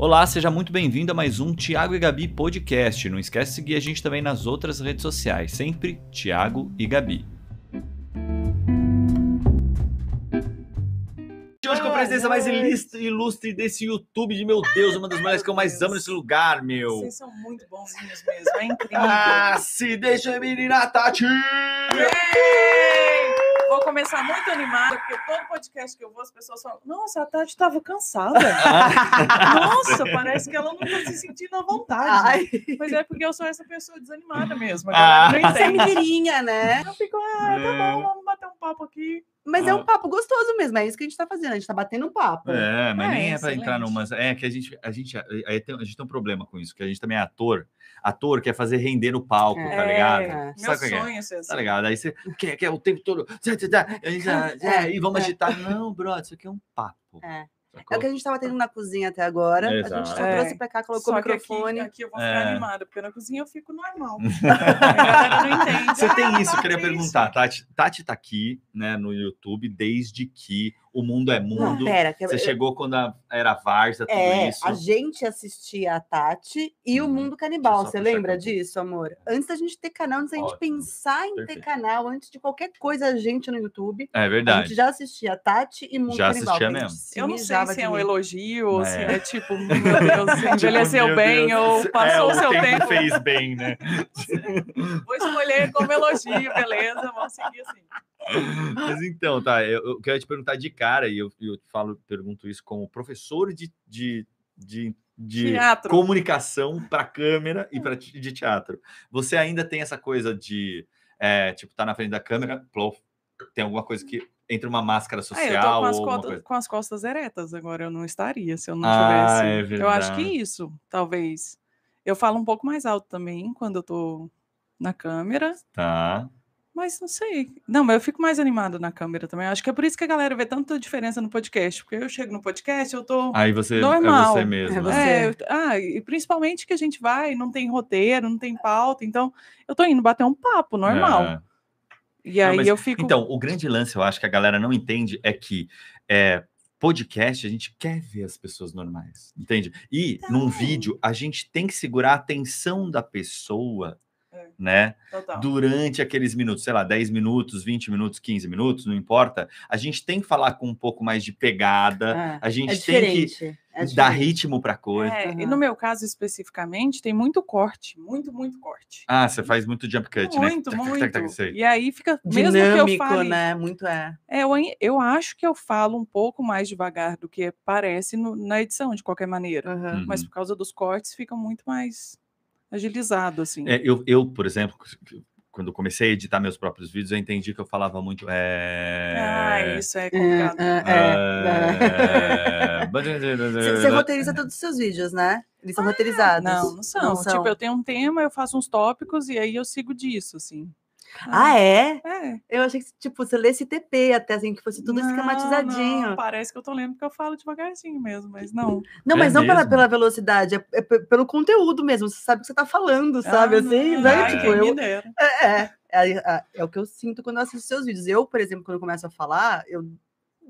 Olá, seja muito bem-vindo a mais um Tiago e Gabi podcast. Não esquece de seguir a gente também nas outras redes sociais, sempre Tiago e Gabi. Hoje com a presença mais ilustre, ilustre desse YouTube de meu Deus, uma das mulheres que eu mais amo nesse lugar, meu. Vocês são muito bonzinhos mesmo, é incrível. Ah, se deixa menina, Tati! Yay! Vou começar muito animada, porque todo podcast que eu vou, as pessoas falam: Nossa, a Tati estava cansada. Nossa, parece que ela não está se sentindo à vontade. Ai, Mas é porque eu sou essa pessoa desanimada mesmo. Ah. A não é entende. mineirinha, né? Eu fico, ah, tá É. bom, vamos bater um papo aqui. Mas é Ah. um papo gostoso mesmo, é isso que a gente tá fazendo, a gente tá batendo um papo. É, mas É, nem é pra excelente. entrar numas. É que a gente, a gente, aí tem, a gente tem um problema com isso, que a gente também é ator. Ator quer fazer render no palco, tá É, ligado? é. Meu Sabe o é? sonho é ser assim. Tá ligado? Aí você quer, quer o tempo todo. É, e vamos é. agitar. Não, brother, isso aqui é um papo. É. É o que a gente tava tendo na cozinha até agora. A gente Exato. só É. trouxe pra cá, colocou o Só que microfone. aqui, aqui eu vou ficar É. animada, porque na cozinha eu fico normal. a galera não entende. Você tem Ah, isso, eu queria isso. perguntar. Tati, Tati tá aqui, né, no YouTube, desde que o mundo é Não, mundo. pera. que- Você chegou quando a- era Varsa, tudo É, isso. a gente assistia a Tati e o Uhum. Mundo Canibal. Você lembra aqui. disso, amor? Antes da gente ter canal, antes da gente Ótimo. pensar em Perfeito. ter canal, antes de qualquer coisa, a gente no YouTube, É a verdade. gente já assistia a Tati e Mundo Já Canibal. assistia que a gente mesmo. se Eu não sei mijava se é um elogio ou se É. é tipo, meu Deus, você envelheceu Meu bem Deus, ou passou é, o seu tempo. fez bem, né? Vou escolher como elogio, beleza? Vamos seguir assim. Mas então, tá, eu, eu quero te perguntar de cara, e eu, eu te falo, pergunto isso como professor de, de, de, de comunicação para câmera e para de teatro. Você ainda tem essa coisa de, é, tipo, tá na frente da câmera, plof, tem alguma coisa que entre uma máscara Ah, social eu tô com as, costas, com as costas eretas agora, eu não estaria se eu não Ah, tivesse. é eu acho que isso, talvez. Eu falo um pouco mais alto também quando eu tô na câmera, Tá. Mas não sei. Não, mas eu fico mais animada na câmera também. Acho que é por isso que a galera vê tanta diferença no podcast, porque eu chego no podcast, eu tô. Aí você é Normal. você mesmo. É né? você. É, eu- ah, e principalmente que a gente vai, não tem roteiro, não tem pauta, então eu tô indo bater um papo normal. É. E Não, aí mas, eu fico. Então, o grande lance, eu acho que a galera não entende é que é, podcast a gente quer ver as pessoas normais, entende? E num Então. vídeo a gente tem que segurar a atenção da pessoa, É. né? Total. Durante aqueles minutos, sei lá, 10 minutos, 20 minutos, 15 minutos, não importa. A gente tem que falar com um pouco mais de pegada, É, a gente é tem que diferente. é dar ritmo pra coisa. É, E no meu caso especificamente, tem muito corte, muito, muito corte. Ah, você faz muito jump cut, muito, né? Muito. sei. E aí fica mesmo que eu Dinâmico, fale, né? Muito é. é, eu, eu acho que eu falo um pouco mais devagar do que parece no- na edição, de qualquer maneira. Aham. Mas Uhum. por causa dos cortes fica muito mais agilizado, assim. É, eu, eu, por exemplo, quando comecei a editar meus próprios vídeos, eu entendi que eu falava muito. É... Ah, isso é complicado. É, é, é. Você roteiriza todos os seus vídeos, né? Eles são roteirizados. Não, não são. Não Tipo, são. eu tenho um tema, eu faço uns tópicos e aí eu sigo disso, assim. Ah, é? É. Eu achei que, tipo, você lesse TP até, assim, que fosse tudo Não, esquematizadinho. não, parece que eu tô lendo que eu falo devagarzinho mesmo, mas não. Não, É mas não pela, pela velocidade, é, é pe- pelo conteúdo mesmo. Você sabe o que você tá falando, sabe? Ah, assim, não, né? ai, Tipo, eu. É, é, é, é, é o que eu sinto quando eu assisto seus vídeos. Eu, por exemplo, quando eu começo a falar, eu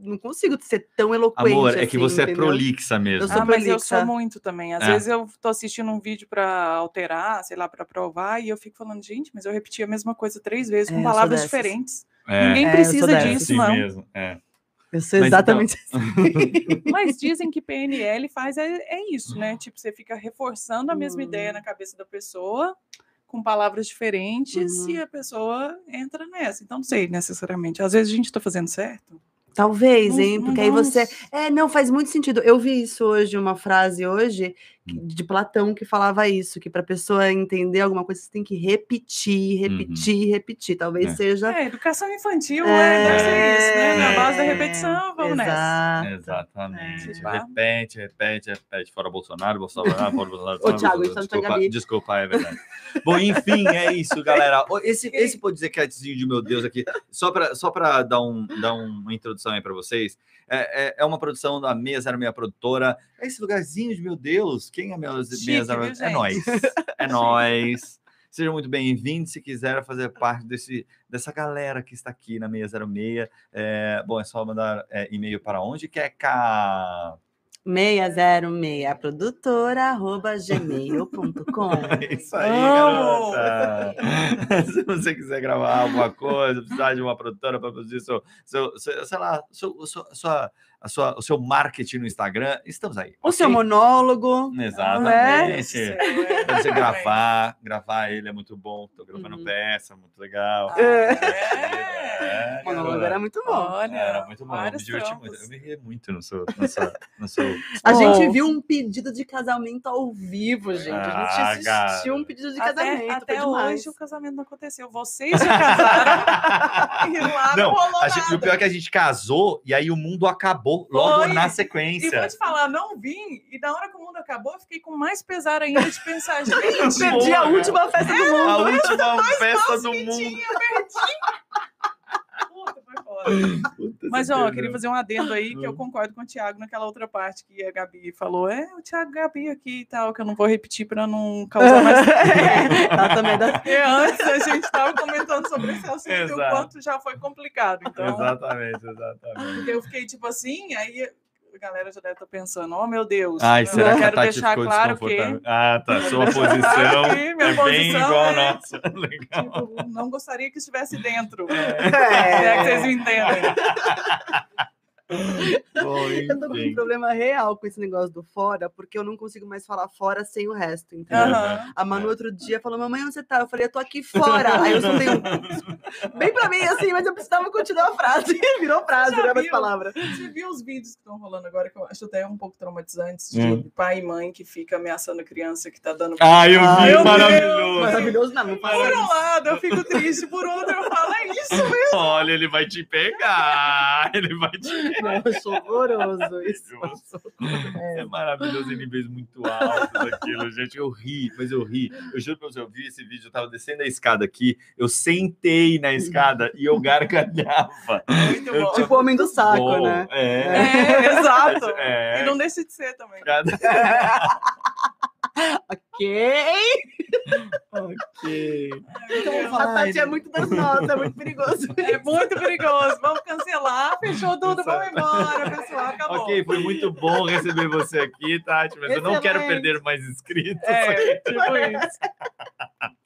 não consigo ser tão eloquente. Amor, é que assim, você é entendeu? prolixa mesmo. Eu sou Ah, mas eu prolixa. sou muito também. Às É. vezes eu tô assistindo um vídeo para alterar, sei lá, para provar, e eu fico falando, gente, mas eu repeti a mesma coisa três vezes É, com palavras diferentes. É, Ninguém É, precisa disso, não. mesmo. É. Eu sou Mas exatamente assim. Mas dizem que PNL faz é, é isso, né? Tipo, você fica reforçando a mesma ideia Hum. na cabeça da pessoa com palavras diferentes Uhum. e a pessoa entra nessa. Então, não sei necessariamente. Às vezes a gente tá fazendo certo. Talvez, hein? Porque aí você. É, não, faz muito sentido. Eu vi isso hoje, uma frase hoje de Platão que falava isso, que para pessoa entender alguma coisa você tem que repetir, repetir, repetir. Talvez É. seja. É, educação infantil, É, é, deve ser isso, né? Na base da é, repetição, vamos nessa. Exato. Exatamente. É, ah. repete, repete, repete. Fora Bolsonaro, Bolsonaro, fora Bolsonaro. Ô, fora Thiago, Bolsonaro. isso não tá desculpa, desculpa, é verdade. Bom, enfim, é isso, galera. Ô, Esse, esse podcastzinho de meu Deus aqui, só para só pra dar, um, dar uma introdução aí para vocês, é, é, é uma produção da 606 Produtora. É esse lugarzinho de meu Deus, quem é meu Chique, 606? viu, É nós. É nós. Sejam muito bem-vindos. Se quiser fazer parte desse, dessa galera que está aqui na 606, é, bom, é só mandar é, e-mail para onde? Que é cá. 606 produtora arroba gmail.com. É isso aí, Amo! garota. Se você quiser gravar alguma coisa, precisar de uma produtora para produzir seu, seu, seu- sei lá, seu, seu- sua, a sua, o seu marketing no Instagram, estamos aí. O seu monólogo. Exatamente. É. Pra você gravar, gravar ele é muito bom. Tô gravando Uhum. peça, muito legal. É. O monólogo era muito bom. Olha, Era muito bom, eu me diverti muito. Eu me ri muito no seu, no seu, no seu A gente viu um pedido de casamento ao vivo, gente. A gente Ah, assistiu cara. um pedido de Até, casamento. até demais. hoje o casamento não aconteceu. Vocês já casaram e lá não, Não, rolou a gente- nada. o pior é que a gente casou e aí o mundo acabou logo Foi. na E sequência. vou te falar, não vim. E na hora que o mundo acabou, eu fiquei com mais pesar ainda de pensar, gente, Perdi a última festa do mundo. A última festa do mundo. tinha, eu perdi. Puta, foi foda. Puta, Mas, ó, eu queria fazer um adendo aí que eu Hum. concordo com o Thiago naquela outra parte que a Gabi falou. É, o Thiago Gabi aqui e tal, que eu não vou repetir para não causar mais. Ela também dá Porque antes a gente estava comentando sobre esse assunto e o quanto já foi complicado. Então, Exatamente, exatamente. porque eu fiquei tipo assim, aí a galera já deve estar pensando, oh meu Deus. Ai, eu será que a quero deixar claro que? Ah, tá. Sua deixar posição que é bem posição igual a é- nossa. Legal. tipo, não gostaria que estivesse dentro. É. É que vocês me entendem. Bom, Eu tô com um problema real com esse negócio do fora, porque eu não consigo mais falar fora sem o resto, entendeu? Aham. A Manu outro dia falou, mamãe, onde você tá? Eu falei, eu tô aqui fora. Aí eu soltei um... Bem pra mim, assim, mas eu precisava continuar a frase. Virou frase, Já não é mais palavra. Você viu os vídeos que estão rolando agora, que eu acho até um pouco traumatizantes, de Hum. pai e mãe que fica ameaçando a criança que tá dando. Ah, eu vi, Ai, maravilhoso. Maravilhoso, não, não Por um lado, eu fico triste, por outro, eu falo, é isso mesmo. Olha, ele vai te pegar. Ele vai te pegar. Não, eu sou horroroso isso. É maravilhoso em níveis muito altos aquilo, gente. Eu ri, mas eu ri. Eu juro pra você, eu vi esse vídeo, eu tava descendo a escada aqui, eu sentei na escada e eu gargalhava. Muito Eu bom. Tipo o homem do saco, Bom, né? É. É, exato. É. E não deixa de ser também. Ok. Ok. A Tati é muito das nossas, é muito perigoso. É muito perigoso. Vamos cancelar. Fechou tudo. Vamos embora, pessoal. Acabou. Ok, foi muito bom receber você aqui, Tati, mas eu não quero Excelente. perder mais inscritos. É, tipo isso.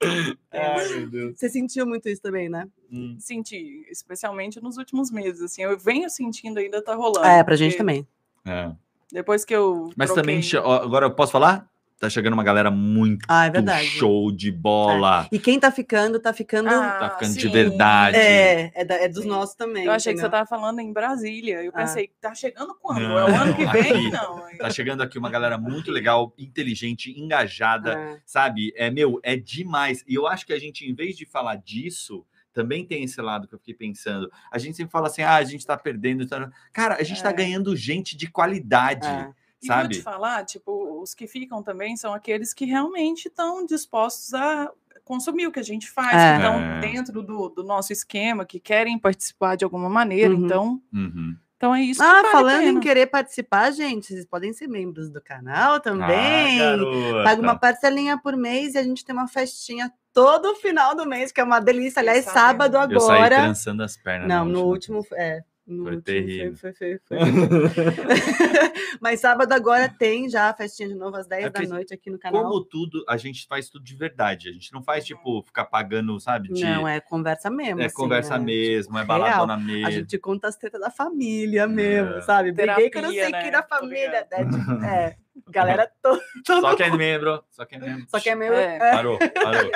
Ai, meu Deus. Você sentiu muito isso também, né? Hum. Senti, especialmente nos últimos meses. Assim, eu venho sentindo ainda tá rolando. É, pra gente porque também. É. Depois que eu. Mas troquei- também, agora eu posso falar? Tá chegando uma galera muito Ah, é verdade. show de bola. E quem tá ficando, tá ficando. Ah, Tá ficando de sim. verdade. é, é, da- é dos Sim. nossos também. Eu achei que você entendeu? tava falando em Brasília. Eu Ah. pensei, tá chegando quando? Não, é o ano que vem? aqui. Não. Tá chegando aqui uma galera muito legal, inteligente, engajada, É. sabe? É, meu, é demais. E eu acho que a gente, em vez de falar disso, também tem esse lado que eu fiquei pensando. A gente sempre fala assim, ah, a gente tá perdendo. tá- Cara, a gente tá É. ganhando gente de qualidade, É. E vou sabe? te falar, tipo, os que ficam também são aqueles que realmente estão dispostos a consumir o que a gente faz, É. que estão É. dentro do, do nosso esquema, que querem participar de alguma maneira. Uhum. Então, Uhum. então é isso. que Ah, vale falando em querer participar, gente, vocês podem ser membros do canal também. Ah. Paga uma parcelinha por mês e a gente tem uma festinha todo final do mês, que é uma delícia. Aliás, sábado sabendo. Eu saí agora. trançando as pernas. Não, no último. É, no Foi terrível. Foi, foi, foi, foi. Mas sábado agora tem já a festinha de novo às 10 É da noite aqui no canal. Como tudo, a gente faz tudo de verdade. A gente não faz, tipo, ficar pagando, sabe? De, Não, é conversa mesmo. é assim, conversa né? mesmo, é Real. baladona A mesmo. gente conta as tretas da família mesmo, É. sabe? Briguei que eu não Terapia, sei né? que da família. É, tipo, é, galera toda. Só quem é membro, só quem é membro. Só que é. É. É, Parou, parou.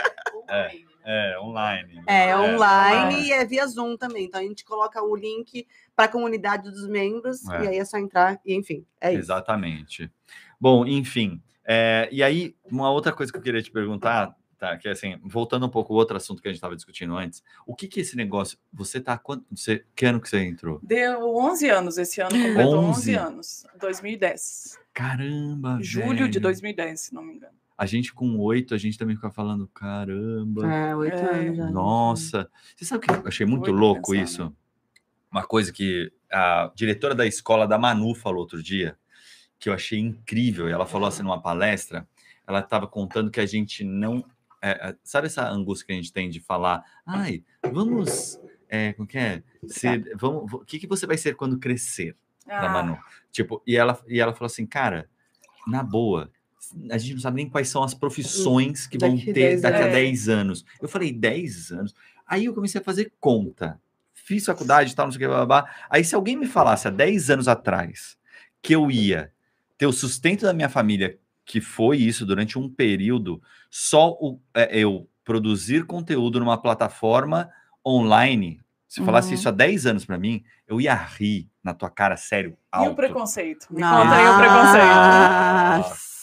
É, online. é online online. e é via Zoom também. Então a gente coloca o link para a comunidade dos membros É. e aí é só entrar e enfim, é isso. Exatamente. Bom, enfim. é, e aí, uma outra coisa que eu queria te perguntar, tá? Que é assim, voltando um pouco ao outro assunto que a gente estava discutindo antes, o que que é esse negócio? Você tá. Quando, você, que ano que você entrou? Deu 11 anos esse ano, completou 11, 11 anos. 2010. Caramba, Julho de velho. 2010, se não me engano. A gente com oito, a gente também fica falando, caramba. É, oito É. anos já. Nossa, você sabe o que eu achei muito louco pensar, isso? Uma coisa que a diretora da escola da Manu falou outro dia, que eu achei incrível. E ela falou assim numa palestra, ela estava contando que a gente não. é, é, sabe essa angústia que a gente tem de falar, ai, vamos. É, como que é? Ser, vamos, o que, que você vai ser quando crescer? da Ah. Manu. Tipo, e ela, e ela falou assim, cara, na boa, a gente não sabe nem quais são as profissões que vão Daqui ter 10 daqui a anos. 10 anos. Eu falei, 10 anos? Aí eu comecei a fazer conta. Fiz faculdade e tal, não sei o que, blá, blá, blá. Aí se alguém me falasse há 10 anos atrás que eu ia ter o sustento da minha família, que foi isso durante um período, só o, é, eu produzir conteúdo numa plataforma online, se falasse Uhum. isso há 10 anos pra mim, eu ia rir na tua cara, sério, E alto. o preconceito? Me Nossa. conta aí o preconceito. Nossa.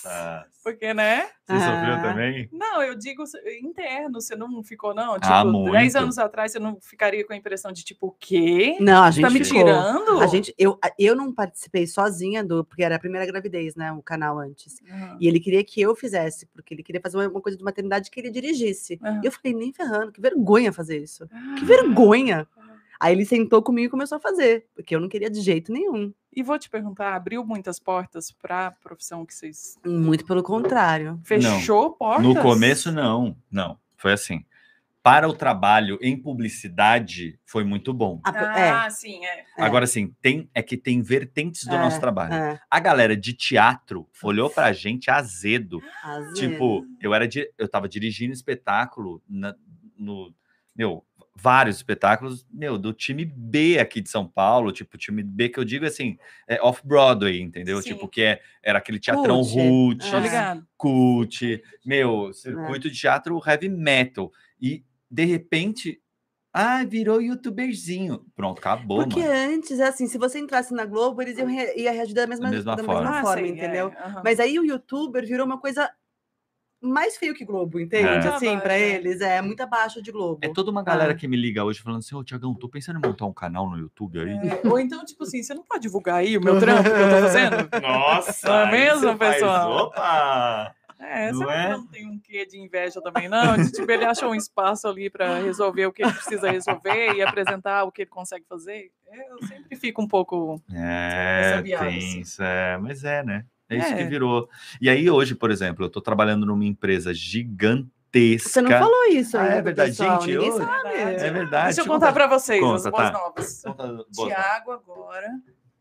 Porque, né? Você sofreu Ah. também? Não, eu digo interno, você não ficou, não? Tipo, Ah, muito. 10 anos atrás você não ficaria com a impressão de tipo, o quê? Não, a Você gente tá me ficou. tirando? A gente, eu, eu não participei sozinha do, porque era a primeira gravidez, né? O canal antes. Aham. E ele queria que eu fizesse, porque ele queria fazer uma, uma coisa de maternidade que ele dirigisse. Aham. E eu falei, nem ferrando, que vergonha fazer isso. Que Ah. vergonha! Aí ele sentou comigo e começou a fazer, porque eu não queria de jeito nenhum. E vou te perguntar, abriu muitas portas para a profissão que vocês Muito pelo contrário. fechou portas? No começo, não. Não. Foi assim. Para o trabalho em publicidade, foi muito bom. Ah, Ah, sim, é. É. Agora, assim, tem, é que tem vertentes do É, nosso trabalho. é, A galera de teatro olhou pra gente azedo. azedo. Tipo, eu era eu tava dirigindo espetáculo na- no meu vários espetáculos, meu, do time B aqui de São Paulo, tipo, time B que eu digo assim, é off-Broadway, entendeu? Sim. Tipo, que é, era aquele teatrão É. ligado. cult, meu, circuito de teatro heavy metal. E, de repente, ah, virou youtuberzinho. Pronto, acabou, Porque mano. antes, é assim, se você entrasse na Globo, eles iam, re- ia reagir da mesma, Da mesma da forma. mesma Ah, forma, sei, é, entendeu? aham. Mas aí o youtuber virou uma coisa mais feio que Globo, entende? É. Assim, abaixo, é. eles, é muito abaixo de Globo. É toda uma galera Ah. que me liga hoje falando assim, ô, Tiagão, tô pensando em montar um canal no YouTube aí. É, Ou então, tipo assim, você não pode divulgar aí o meu trampo que eu tô fazendo? Nossa! Não é mesmo, pessoal? Opa! É, Não é? não tem um quê de inveja também, não? De, tipo, ele achou um espaço ali para resolver o que ele precisa resolver e apresentar o que ele consegue fazer. É, Eu sempre fico um pouco. É, tem assim. é, mas é, né? É isso que É. virou. E aí, hoje, por exemplo, eu tô trabalhando numa empresa gigantesca. Você não falou isso Ah, ainda, é verdade, pessoal, gente, Ninguém eu- sabe. É verdade. Deixa eu contar para vocês Conta, as boas tá. novas. Conta boas Tiago agora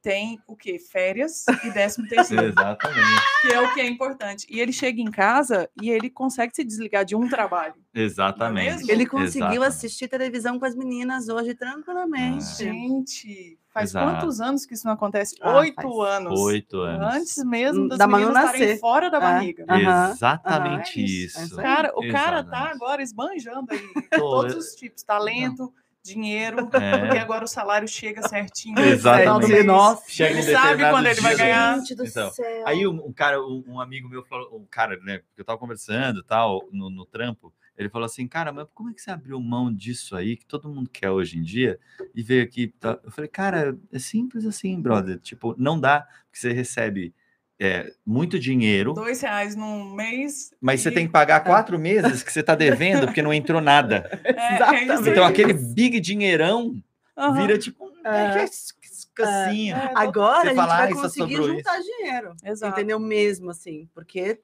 tem o quê? Férias e décimo terceiro, Exatamente, que é o que é importante. E ele chega em casa e ele consegue se desligar de um trabalho. exatamente. mesmo? Ele conseguiu exatamente. assistir televisão com as meninas hoje tranquilamente. Ah. Gente, faz Exato. quantos anos que isso não acontece? Ah, Oito anos. Oito anos. Antes mesmo das Da meninas estarem nascer. fora da É. barriga. Aham, Exatamente aham. É isso. aí. Cara, o cara tá Exatamente. agora esbanjando aí todos os tipos, talento, dinheiro, É. porque agora o salário chega certinho. Exatamente. Chega Ele sabe quando ele vai ganhar. Gente do Então, céu. Aí um, um cara, um, um amigo meu falou, um cara, né, que eu tava conversando tal, no, no trampo, ele falou assim, cara, mas como é que você abriu mão disso aí, que todo mundo quer hoje em dia, e veio aqui, tá? eu falei, cara, é simples assim, brother, tipo, não dá, porque você recebe é, muito dinheiro, Dois reais num mês. mas você e- tem que pagar quatro meses que você tá devendo, porque não entrou nada. É, é Exatamente. isso Então aquele big dinheirão Aham. vira tipo um É. É, Agora Você a gente fala, vai "Ai, só conseguir juntar dinheiro. Exato. Entendeu? Mesmo assim. Porque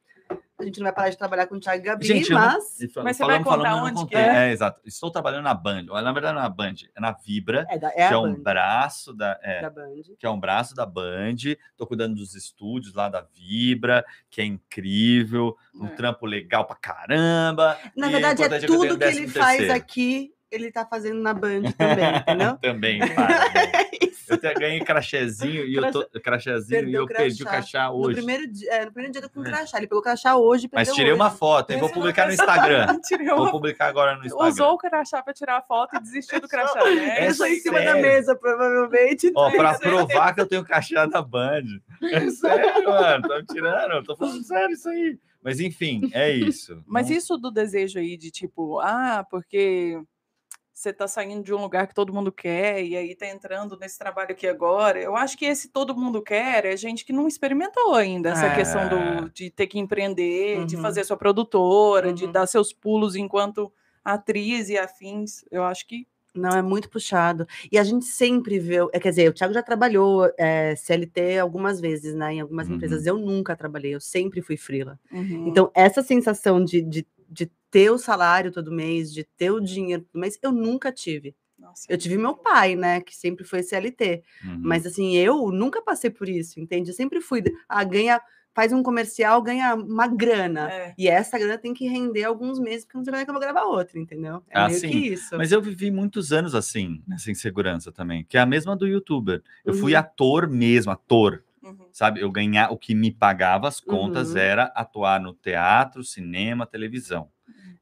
a gente não vai parar de trabalhar com o Thiago e Gabi, Gente, eu não- mas. Mas você vai contar não onde que é? É, exato. Estou trabalhando na Band. Na verdade, não é na Band, é na Vibra, É, da, que é é a um Band, braço da. é, da Band. que é um braço da Band. Tô cuidando dos estúdios lá da Vibra, que é incrível, um É. trampo legal pra caramba. Na e verdade, é que tudo que ele 13º. faz aqui, ele tá fazendo na Band também, entendeu? Também, para. Eu até ganhei crachezinho e eu tô crachezinho e eu o perdi o crachá. crachá No hoje. primeiro, dia, é, no primeiro dia com É. crachá. Ele pegou o crachá hoje e Mas tirei uma hoje. foto, hein? Vou não publicar no Instagram. Vou uma- publicar agora no Instagram. Usou o crachá para tirar a foto e desistiu do crachá. né? É Isso aí em cima da mesa, provavelmente. Ó, pra Isso aí. provar que eu tenho crachá da Band. É sério, mano. Tô me tirando. Tô falando sério isso aí. Mas enfim, é isso. Mas Não- isso do desejo aí de tipo, ah, porque você tá saindo de um lugar que todo mundo quer e aí tá entrando nesse trabalho aqui agora. Eu acho que esse todo mundo quer é gente que não experimentou ainda essa questão É. do, de ter que empreender, de Uhum. fazer sua produtora, de Uhum. dar seus pulos enquanto atriz e afins. Eu acho que Não, é muito puxado. E a gente sempre vê. é, Quer dizer, o Thiago já trabalhou é, CLT algumas vezes, né? Em algumas Uhum. empresas. Eu nunca trabalhei, eu sempre fui frila. uhum, Então, essa sensação de, de, de ter o salário todo mês, de ter o dinheiro todo mês, eu nunca tive. Nossa, Eu tive meu pai, né, que sempre foi CLT. Uhum. Mas assim, eu nunca passei por isso, entende? Eu sempre fui, ah, ganha, faz um comercial, ganha uma grana. É. E essa grana tem que render alguns meses, porque não sei quando é que eu vou gravar outra, entendeu? É Ah, meio sim. que isso. Mas eu vivi muitos anos assim, nessa insegurança também, que é a mesma do youtuber. Eu fui Uhum. ator mesmo, ator, Uhum. sabe? Eu ganhar, o que me pagava as contas Uhum. era atuar no teatro, cinema, televisão.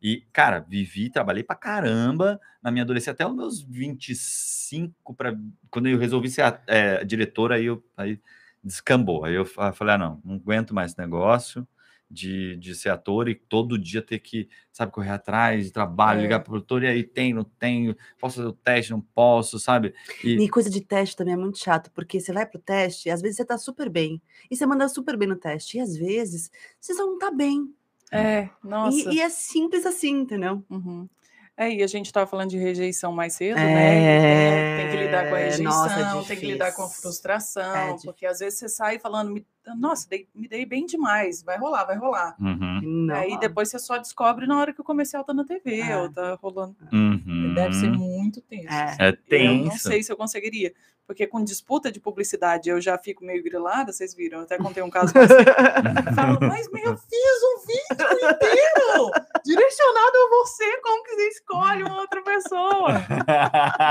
E, cara, vivi, trabalhei pra caramba na minha adolescência, até os meus 25, pra, quando eu resolvi ser a- é, diretor, aí, eu, aí descambou. Aí eu fa- falei, ah, não, não aguento mais esse negócio de, de ser ator e todo dia ter que, sabe, correr atrás de trabalho, É. ligar pro produtor, e aí tem, não tenho, posso fazer o teste, não posso, sabe? E, E coisa de teste também é muito chato, porque você vai pro teste, às vezes você tá super bem, e você manda super bem no teste, e às vezes você só não tá bem. É, nossa. E, e é simples assim, entendeu? Uhum. É, e a gente estava falando de rejeição mais cedo, né? E tem, tem que lidar com a É, rejeição, nossa, tem que lidar com a frustração, É difícil. porque às vezes você sai falando, "Me- nossa, dei- me dei bem demais, vai rolar, vai rolar. Uhum, Aí depois você só descobre na hora que o comercial tá na TV, É. ou tá rolando. uhum. Deve ser muito tenso. É. É Eu tenso. não sei se eu conseguiria. Porque com disputa de publicidade eu já fico meio grilada, vocês viram. Eu até contei um caso. Eu falo, mas eu fiz um vídeo inteiro direcionado a você. Como que você escolhe uma outra pessoa?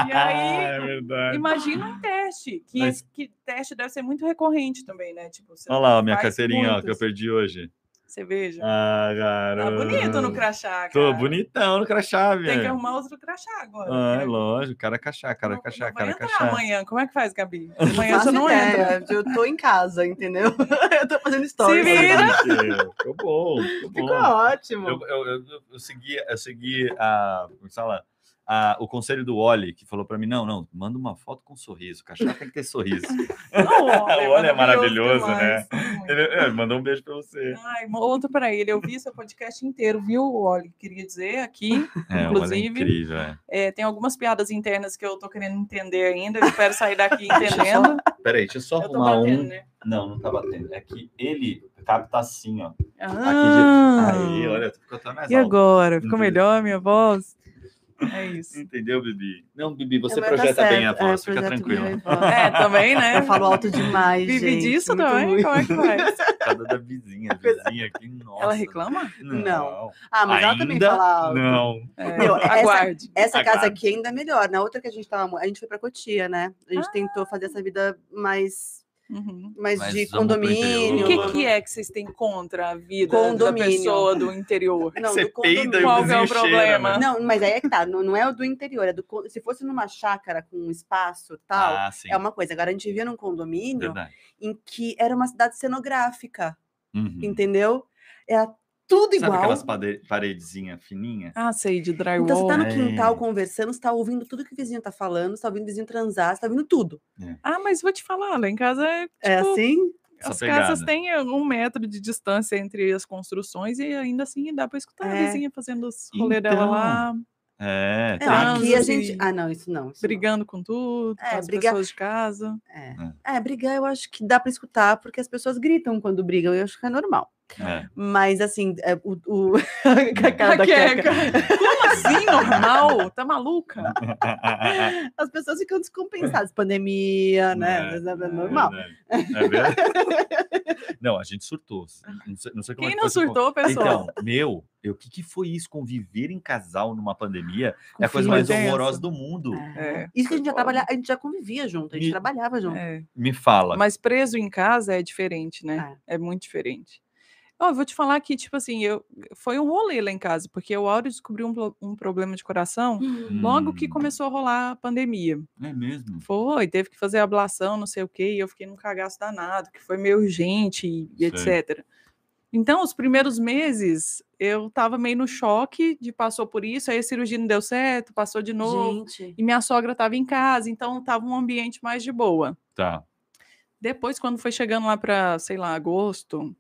E aí, é. Imagina um teste. Que, Mas- que teste deve ser muito recorrente também, né? Tipo, Olha lá minha carteirinha ó, que eu perdi hoje. Você veja. Ah, tá cara. bonito no crachá, cara. Tô bonitão no crachá, Tem que velho. arrumar outro crachá agora. Ah, é né? lógico, cara crachá, cara Não- crachá, não cara crachá. amanhã. Como é que faz, Gabi? Amanhã você não entra. Eu tô em casa, entendeu? eu tô fazendo stories. vira. Ficou bom, ficou bom. Ficou ótimo. Eu, eu, eu, eu segui, eu segui a, como se fala, a, o conselho do Oli, que falou pra mim, não, não, manda uma foto com sorriso, o cachorro tem que ter sorriso. Não, O Oli é maravilhoso, demais. Ele é, mandou um beijo pra você. Ai, outro para ele. Eu vi seu podcast inteiro, viu, Oli? Queria dizer aqui. É, é Inclusive, incrível, é. é, tem algumas piadas internas que eu tô querendo entender ainda. Eu espero sair daqui entendendo. Peraí, deixa eu só Eu arrumar batendo, um. né? Não, não tá batendo. É que ele capta assim, ó. Ah, Aí, olha, ficou até mais e alto. agora? Ficou melhor a minha voz? É isso. Entendeu, Bibi? Não, Bibi, você É, tá projeta bem a certo, é, voz, fica a voz. É, também, né? Eu falo alto demais, Vive gente, disso muito também? ruim. Como é que vai? Cada da vizinha, a vizinha aqui, nossa. Ela reclama? Não. Ah, mas ela também Ainda fala alto. Não. É, Meu, essa- aguarde. Essa casa Aguarde. aqui ainda é melhor. Na outra que a gente tava, a gente foi pra Cotia, né? A gente Ah. tentou fazer essa vida mais, Uhum. mais Mas de condomínio. O que, que é que vocês têm contra a vida Condomínio. da pessoa do interior? Não, Você do condomínio. Qual que é o problema? né? Não, mas aí é que tá. Não, não é o do interior, é do se fosse numa chácara com um espaço tal, Ah, é uma coisa. Agora a gente vivia num condomínio Verdade. em que era uma cidade cenográfica, Uhum. entendeu? Era tudo Sabe igual. aquelas pade- paredezinhas fininhas? Ah, sei, de drywall. Então você tá no É. quintal conversando, você tá ouvindo tudo que o vizinho tá falando, você tá ouvindo o vizinho transar, você tá ouvindo tudo. Ah, mas vou te falar, lá em casa é, É tipo, assim? Essa as casas têm um metro de distância entre as construções e ainda assim dá pra escutar a É. vizinha fazendo os rolê dela Então, lá, É, É, aqui a e gente. Ah, não, isso não. Isso não. brigando com tudo, É, com as brigar- pessoas de casa. É, brigar eu acho que dá pra escutar, porque as pessoas gritam quando brigam, eu acho que é normal. É. Mas assim, é, o. o... a Queca. Como assim, normal? Tá maluca? As pessoas ficam descompensadas. Pandemia, né? É, É, normal. verdade. É verdade. Não, a gente surtou. Não sei, não sei como é Quem que não surtou, pessoal? Então, meu, o que, que foi isso? Conviver em casal numa pandemia Com é a coisa mais horrorosa do mundo. É. É, Isso que a gente já trabalhava, a gente já convivia junto, a gente Me- trabalhava junto. É. Me fala. Mas preso em casa é diferente, né? É, muito diferente. Ó, eu vou te falar que, tipo assim, eu, foi um rolê lá em casa, porque o Áureo descobriu um, um problema de coração logo que Hum. começou a rolar a pandemia. É mesmo? Foi, teve que fazer ablação, não sei o quê, e eu fiquei num cagaço danado, que foi meio urgente e Sei. etc. Então, os primeiros meses, eu tava meio no choque de passou por isso, aí a cirurgia não deu certo, passou de novo, Gente. e minha sogra tava em casa, então tava um ambiente mais de boa. Tá. Depois, quando foi chegando lá para, sei lá, agosto,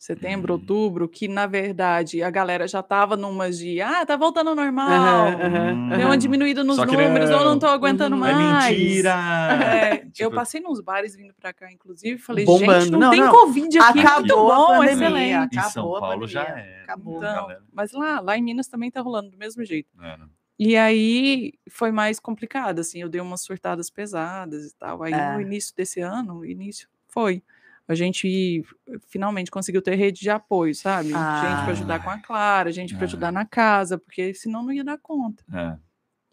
setembro, Hum. outubro, que na verdade a galera já tava numas de, ah, tá voltando ao normal, Aham, aham, Hum. deu uma diminuída nos números, eu não não. tô aguentando Uhum. É mais. mentira! É, eu Tipo, passei nos bares vindo pra cá, inclusive, falei, Bombando. gente, não, Não, tem não. Covid aqui, muito Acabou a bom, pandemia, excelente. Em Acabou São a Paulo já é. acabou. Então, galera. mas lá, lá em Minas também tá rolando do mesmo jeito. É? E aí foi mais complicado, assim, eu dei umas surtadas pesadas e tal. Aí É. no início desse ano, o início foi. A gente finalmente conseguiu ter rede de apoio, sabe? Gente para ajudar com a Clara, gente para Ah. ajudar na casa, porque senão não ia dar conta. É.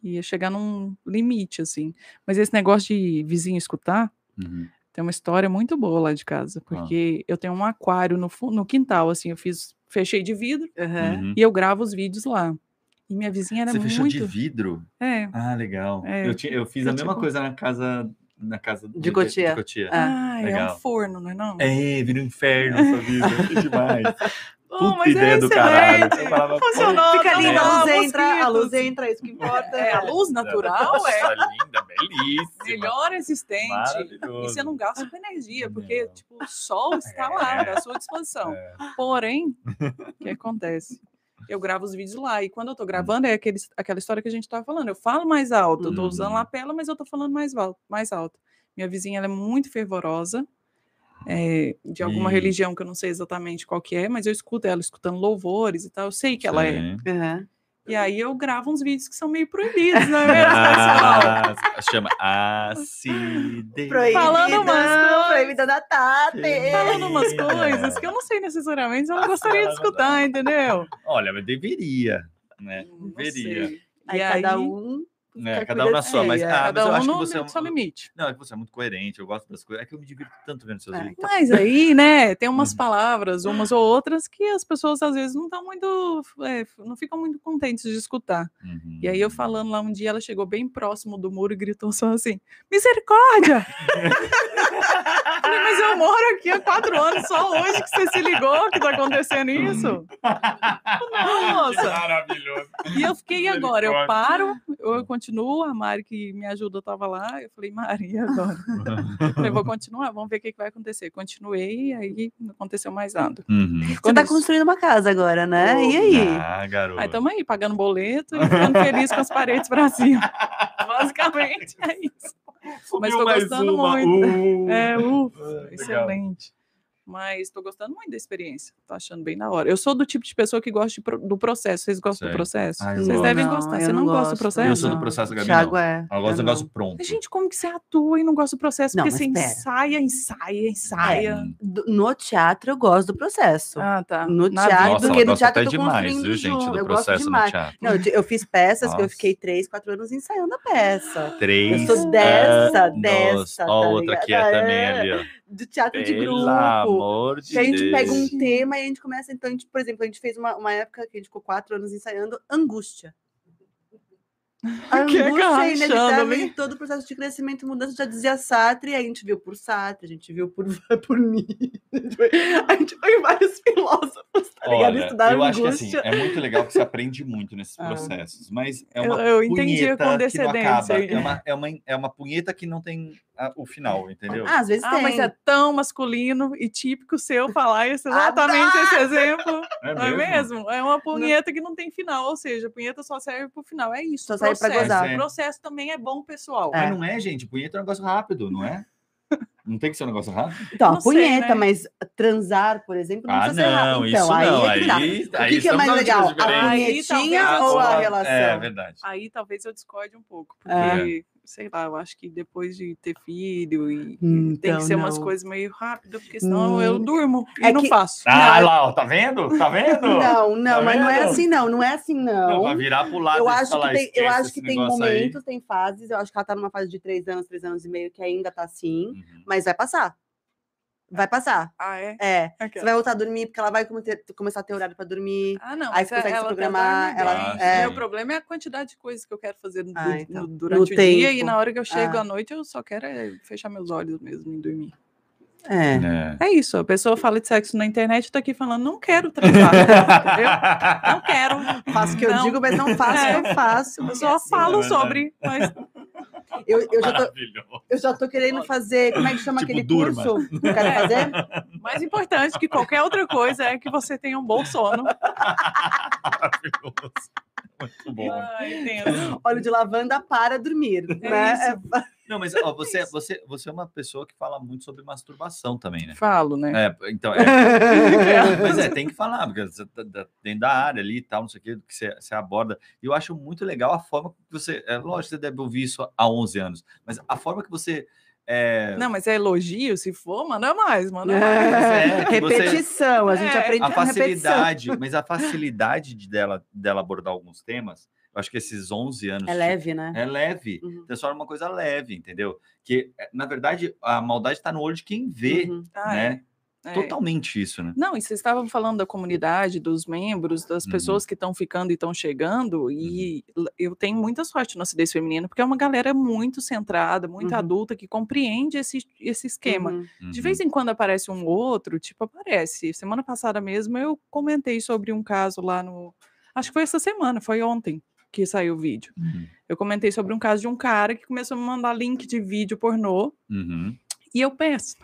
Ia chegar num limite, assim. Mas esse negócio de vizinho escutar, Uhum. tem uma história muito boa lá de casa, porque eu tenho um aquário no, no quintal, assim, eu fiz, fechei de vidro. Uhum. e eu gravo os vídeos lá. E minha vizinha era Você muito. fechou de vidro? É. Ah, legal. É, eu, tinha, eu fiz eu a mesma tipo- coisa na casa na casa De Cotia. Cotia. Ah, é legal. um forno, não é não? É, vira um inferno essa vida. Que demais. Oh, Puta mas ideia é do caralho. excelente. Eu falava, Funcionou. Fica linda, a luz entra, a luz entra, é isso que importa. É, a luz natural Nossa, é linda, belíssima. melhor existente. E você não gasta com energia, porque Não. tipo, o sol está lá, à sua disposição. É. Porém, o que acontece? Eu gravo os vídeos lá, e quando eu tô gravando, é aquele, aquela história que a gente tava falando. Eu falo mais alto, eu tô usando Uhum. lapela, mas eu tô falando mais alto. Mais alto. Minha vizinha ela é muito fervorosa, é, de alguma Ih. religião que eu não sei exatamente qual que é, mas eu escuto ela escutando louvores e tal. Eu sei que ela é. Sim. E aí eu gravo uns vídeos que são meio proibidos, não é mesmo, pessoal? Ah, chama acidez. Proibida, Falando umas coisas. proibida da Tati. Falando umas coisas que eu não sei necessariamente, eu não gostaria de escutar, entendeu? Olha, mas deveria, né? Não Deveria. sei. Aí E cada aí, um. Fica Cada um na sua, É, mas, é. ah, mas cada eu um acho que no você é seu um... limite. Não, é que você é muito coerente, eu gosto das coisas. É que eu me divirto tanto vendo seus É, vídeos. então. Mas aí, né, tem umas Uhum. palavras, umas ou outras, que as pessoas às vezes não estão muito, é, não ficam muito contentes de escutar. Uhum. E aí eu falando lá um dia, ela chegou bem próximo do muro e gritou só assim, misericórdia! Falei, mas eu moro aqui há quatro anos, só hoje que você se ligou que tá acontecendo isso? Nossa! Maravilhoso. E eu fiquei agora, eu paro, eu continuo, a Mari que me ajuda estava lá, eu falei, Mari, e agora? Eu falei, vou continuar, vamos ver o que, que vai acontecer. Continuei, aí não aconteceu mais nada. Uhum. Você tá isso- construindo uma casa agora, né? E aí? Ah, garoto. Aí estamos aí, pagando boleto e ficando feliz com as paredes pra cima. Basicamente, é isso. Mas mais gostando uma. muito. Uh. É, ufa, legal. excelente. Mas estou gostando muito da experiência. Tô achando bem da hora. Eu sou do tipo de pessoa que gosta pro- do processo. Vocês gostam Sei. do processo? Ah, Vocês gosto. devem Não, gostar. eu Você não, gosta do gosto. processo? Eu sou do processo, Gabi, Thiago não. é. Eu gosto do negócio pronto. Gente, como que você atua e não gosta do processo? Não, Porque você espera. ensaia, ensaia, ensaia. Do- No teatro eu gosto do processo. Ah, tá. No Na teatro, Nossa, porque ela no gosta teatro até eu tô demais, viu, gente, do eu gosto processo no demais. teatro. Não, eu fiz peças que eu Nossa. fiquei três, quatro anos ensaiando a peça. Três. Eu sou dessa, anos. dessa, Ó, tá outra aqui é ligado? também É. ali, ó. Do teatro de Pelo grupo. amor de Que a gente Deus. pega um tema e a gente começa, então, a gente, por exemplo, a gente fez uma, uma época que a gente ficou quatro anos ensaiando angústia. A Que angústia é inevitável em todo o processo de crescimento e mudança, já dizia Sartre, e a gente viu por Sartre, a gente viu por, por Nietzsche, a gente foi- vários filósofos, tá ligado? Olha, Estudar eu acho que assim, angústia. é muito legal que você aprende muito nesses Ah. processos, mas é Eu- uma eu entendi punheta com que não antecedência acaba. É uma, é, uma, é uma punheta que não tem a- o final, entendeu? Ah, às vezes Ah, tem. mas é tão masculino e típico seu falar esse, exatamente esse exemplo. Não é mesmo? É uma punheta que não tem final, ou seja, a punheta só serve pro final. É isso. Só pra processo. gozar. O processo também é bom, pessoal. É. Mas não é, gente. Punheta é um negócio rápido, não é? Não tem que ser um negócio rápido? Então, Não a sei, punheta, né? mas transar, por exemplo, não Ah, precisa ser rápido. não, Então, isso aí não. é que tá. Aí, O aí que, que é estamos mais legal? A punhetinha ou a É, relação? É verdade. Aí talvez eu discorde um pouco, É. sei lá, eu acho que depois de ter filho e, Hum, tem que então, ser umas não. coisas meio rápidas, porque senão eu Hum. durmo e É não que- faço. Ah, lá, ó, tá vendo? Tá vendo? Não, não, Tá mas não é vendo? assim, não. Não é assim, Não, não. vai virar pro lado Eu e acho, falar, que tem, eu "Esquece acho que tem negócio aí." momentos, tem fases. Eu acho que ela tá numa fase de três anos, três anos e meio, que ainda tá assim, Uhum. mas vai passar. Vai passar. Ah, é? É. Você Aquela. vai voltar a dormir, porque ela vai começar a ter horário pra dormir. Ah, não. Aí você consegue se ela tá programar, ela- bem. é. Meu problema é a quantidade de coisas que eu quero fazer Ah, no- então. no- durante No o dia e tempo. na hora que eu chego Ah. à noite eu só quero é fechar meus olhos mesmo e dormir. É. É. É isso, a pessoa fala de sexo na internet, eu tô aqui falando, não quero transar, entendeu? Não quero. Faço o que eu Não. digo, mas não faço o que eu faço. Eu só assim, falo é sobre, mas Eu, eu, já tô, eu já tô querendo fazer. Como é que chama Tipo, aquele durma. curso que eu quero fazer? mais importante que qualquer outra coisa é que você tenha um bom sono. Maravilhoso. Muito bom. Ai, tenso. Óleo de lavanda para dormir. É né? isso. Não, mas ó, você, você, você é uma pessoa que fala muito sobre masturbação também, né? Falo, né? É, então, é, mas é, tem que falar, porque você tá tá dentro da área ali e tal, não sei o que, que você, você aborda. E eu acho muito legal a forma que você. É lógico que você deve ouvir isso há 11 anos, mas a forma que você. É, Não, mas é elogio, se for, manda mais, manda É. mais. é, você- repetição, a gente É, aprende a facilidade, mas a facilidade de dela, dela abordar alguns temas, acho que esses 11 anos. É leve, né? É leve. Uhum. Transforma uma coisa leve, entendeu? Que, é, na verdade, a maldade está no olho de quem vê, Uhum. Ah, né? é. É. Totalmente isso, né? Não, e vocês estavam falando da comunidade, dos membros, das Uhum. pessoas que estão ficando e estão chegando, e l- eu tenho muita sorte no acidez feminino, porque é uma galera muito centrada, muito Uhum. adulta, que compreende esse, esse esquema. Uhum. De Uhum. vez em quando aparece um outro, tipo, aparece. Semana passada mesmo eu comentei sobre um caso lá no. Acho que foi essa semana, foi ontem que saiu o vídeo. Uhum. Eu comentei sobre um caso de um cara que começou a me mandar link de vídeo pornô Uhum. e eu peço.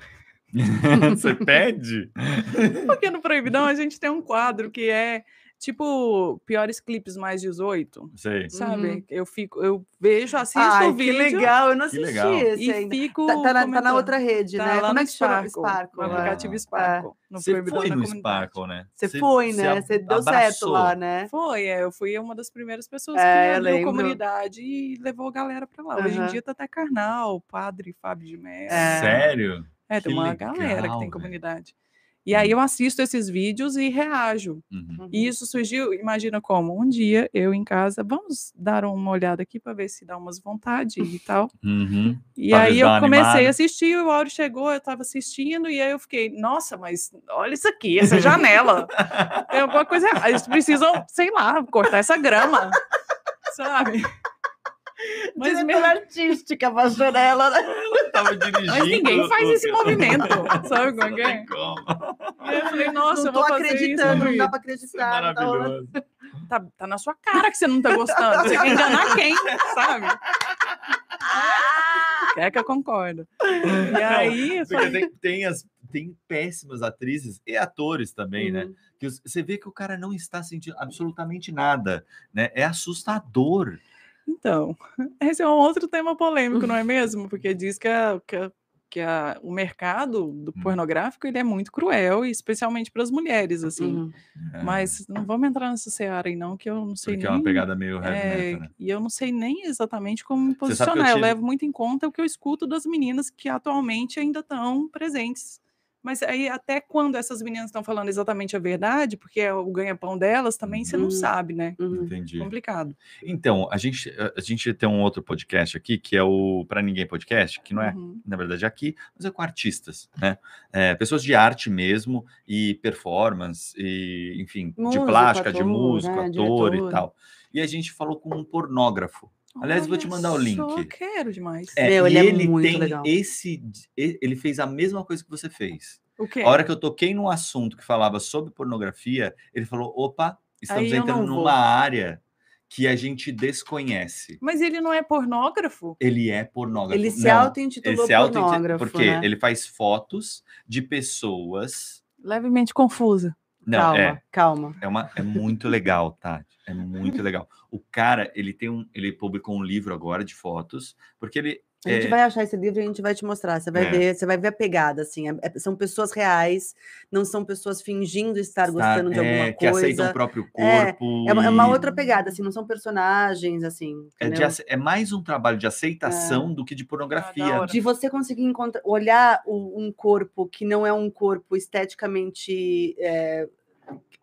Você pede? Porque no Proibidão a gente tem um quadro que é tipo piores clipes mais 18. Sei. Sabe? Uhum. Eu fico, eu vejo, assisto Ai, o que vídeo legal, eu não Que assisti legal. esse e ainda. fico. Tá, tá na, tá na outra rede, Tá né? lá Como no é que chama? Sparkle, Sparkle. no aplicativo É. Sparkle. No Você foi no. Sparkle, né? Você foi, né? Você deu certo lá, né? Foi, é, eu fui uma das primeiras pessoas É, que abriu comunidade e levou a galera pra lá. Hoje em dia tá até Carnal, Padre Fábio de Mello. É. Sério? É, tem que uma legal, galera que tem comunidade. E aí eu assisto esses vídeos e reajo. Uhum. E isso surgiu, imagina como, um dia eu em casa, vamos dar uma olhada aqui para ver se dá umas vontade e tal. Uhum. E aí eu comecei animada. a assistir, o áudio chegou, eu estava assistindo, e aí eu fiquei, nossa, mas olha isso aqui, essa janela. Tem alguma coisa errada. Eles precisam, sei lá, cortar essa grama. Sabe? Mas, Diretora meu- artística, Majorela, né? Tava dirigindo. mas ninguém faz esse movimento, sabe como é Não que é? eu falei, nossa, não eu tô vou fazer isso. acreditando, não dá pra Isso é acreditar. não tá rolando. maravilhoso. Tá, tá na sua cara que você não tá gostando. Você quer enganar quem, sabe? Quer que eu concordo. E aí, Porque falei, tem, tem, as, tem péssimas atrizes e atores também, né? Uhum. Que os- você vê que o cara não está sentindo absolutamente nada, né? É assustador. Então, esse é um outro tema polêmico, não é mesmo? Porque diz que, a- que, a- que a- o mercado do Hum. pornográfico ele é muito cruel, e especialmente para as mulheres, assim. Uhum. É, Mas não vamos entrar nessa seara aí, não, que eu não sei porque é nem... uma pegada meio heavy É, metal, né? e eu não sei nem exatamente como me eu posicionar. Eu, tive- levo muito em conta o que eu escuto das meninas que atualmente ainda estão presentes. Mas aí, até quando essas meninas estão falando exatamente a verdade, porque é o ganha-pão delas, também você não Uhum. sabe, né? Uhum. Entendi. Complicado. Então, a gente, a gente tem um outro podcast aqui, que é o Pra Ninguém Podcast, que não é, Uhum. na verdade, aqui, mas é com artistas, né? É, pessoas de arte mesmo, e performance, e, enfim, de Músico, plástica, de ator, músico, né, ator e tal. E a gente falou com um pornógrafo. Aliás, vou te Olha mandar o link. Só quero demais. É, Meu, e ele é ele muito tem legal. esse. Ele fez a mesma coisa que você fez. O quê? A hora que eu toquei num assunto que falava sobre pornografia, ele falou: opa, estamos Aí eu entrando não vou. numa área que a gente desconhece. Mas ele não é pornógrafo? Ele é pornógrafo. Ele se auto-intitulou ele se auto pornógrafo, Porque né? ele faz fotos de pessoas. Levemente confusa. Não, calma, é. calma. É, uma, é muito legal, Tati. É muito legal. O cara, ele tem um. Ele publicou um livro agora de fotos, porque ele. A gente é, vai achar esse livro e a gente vai te mostrar. Você vai É. ver, você vai ver a pegada, assim. é- é- são pessoas reais, não são pessoas fingindo estar gostando de é, alguma que aceitam o coisa. próprio É, corpo. É uma, é uma e- outra pegada, assim, não são personagens, assim. É, de é mais um trabalho de aceitação do que de pornografia. Ah, hora. de você conseguir encontrar, olhar o- um corpo que não é um corpo esteticamente é,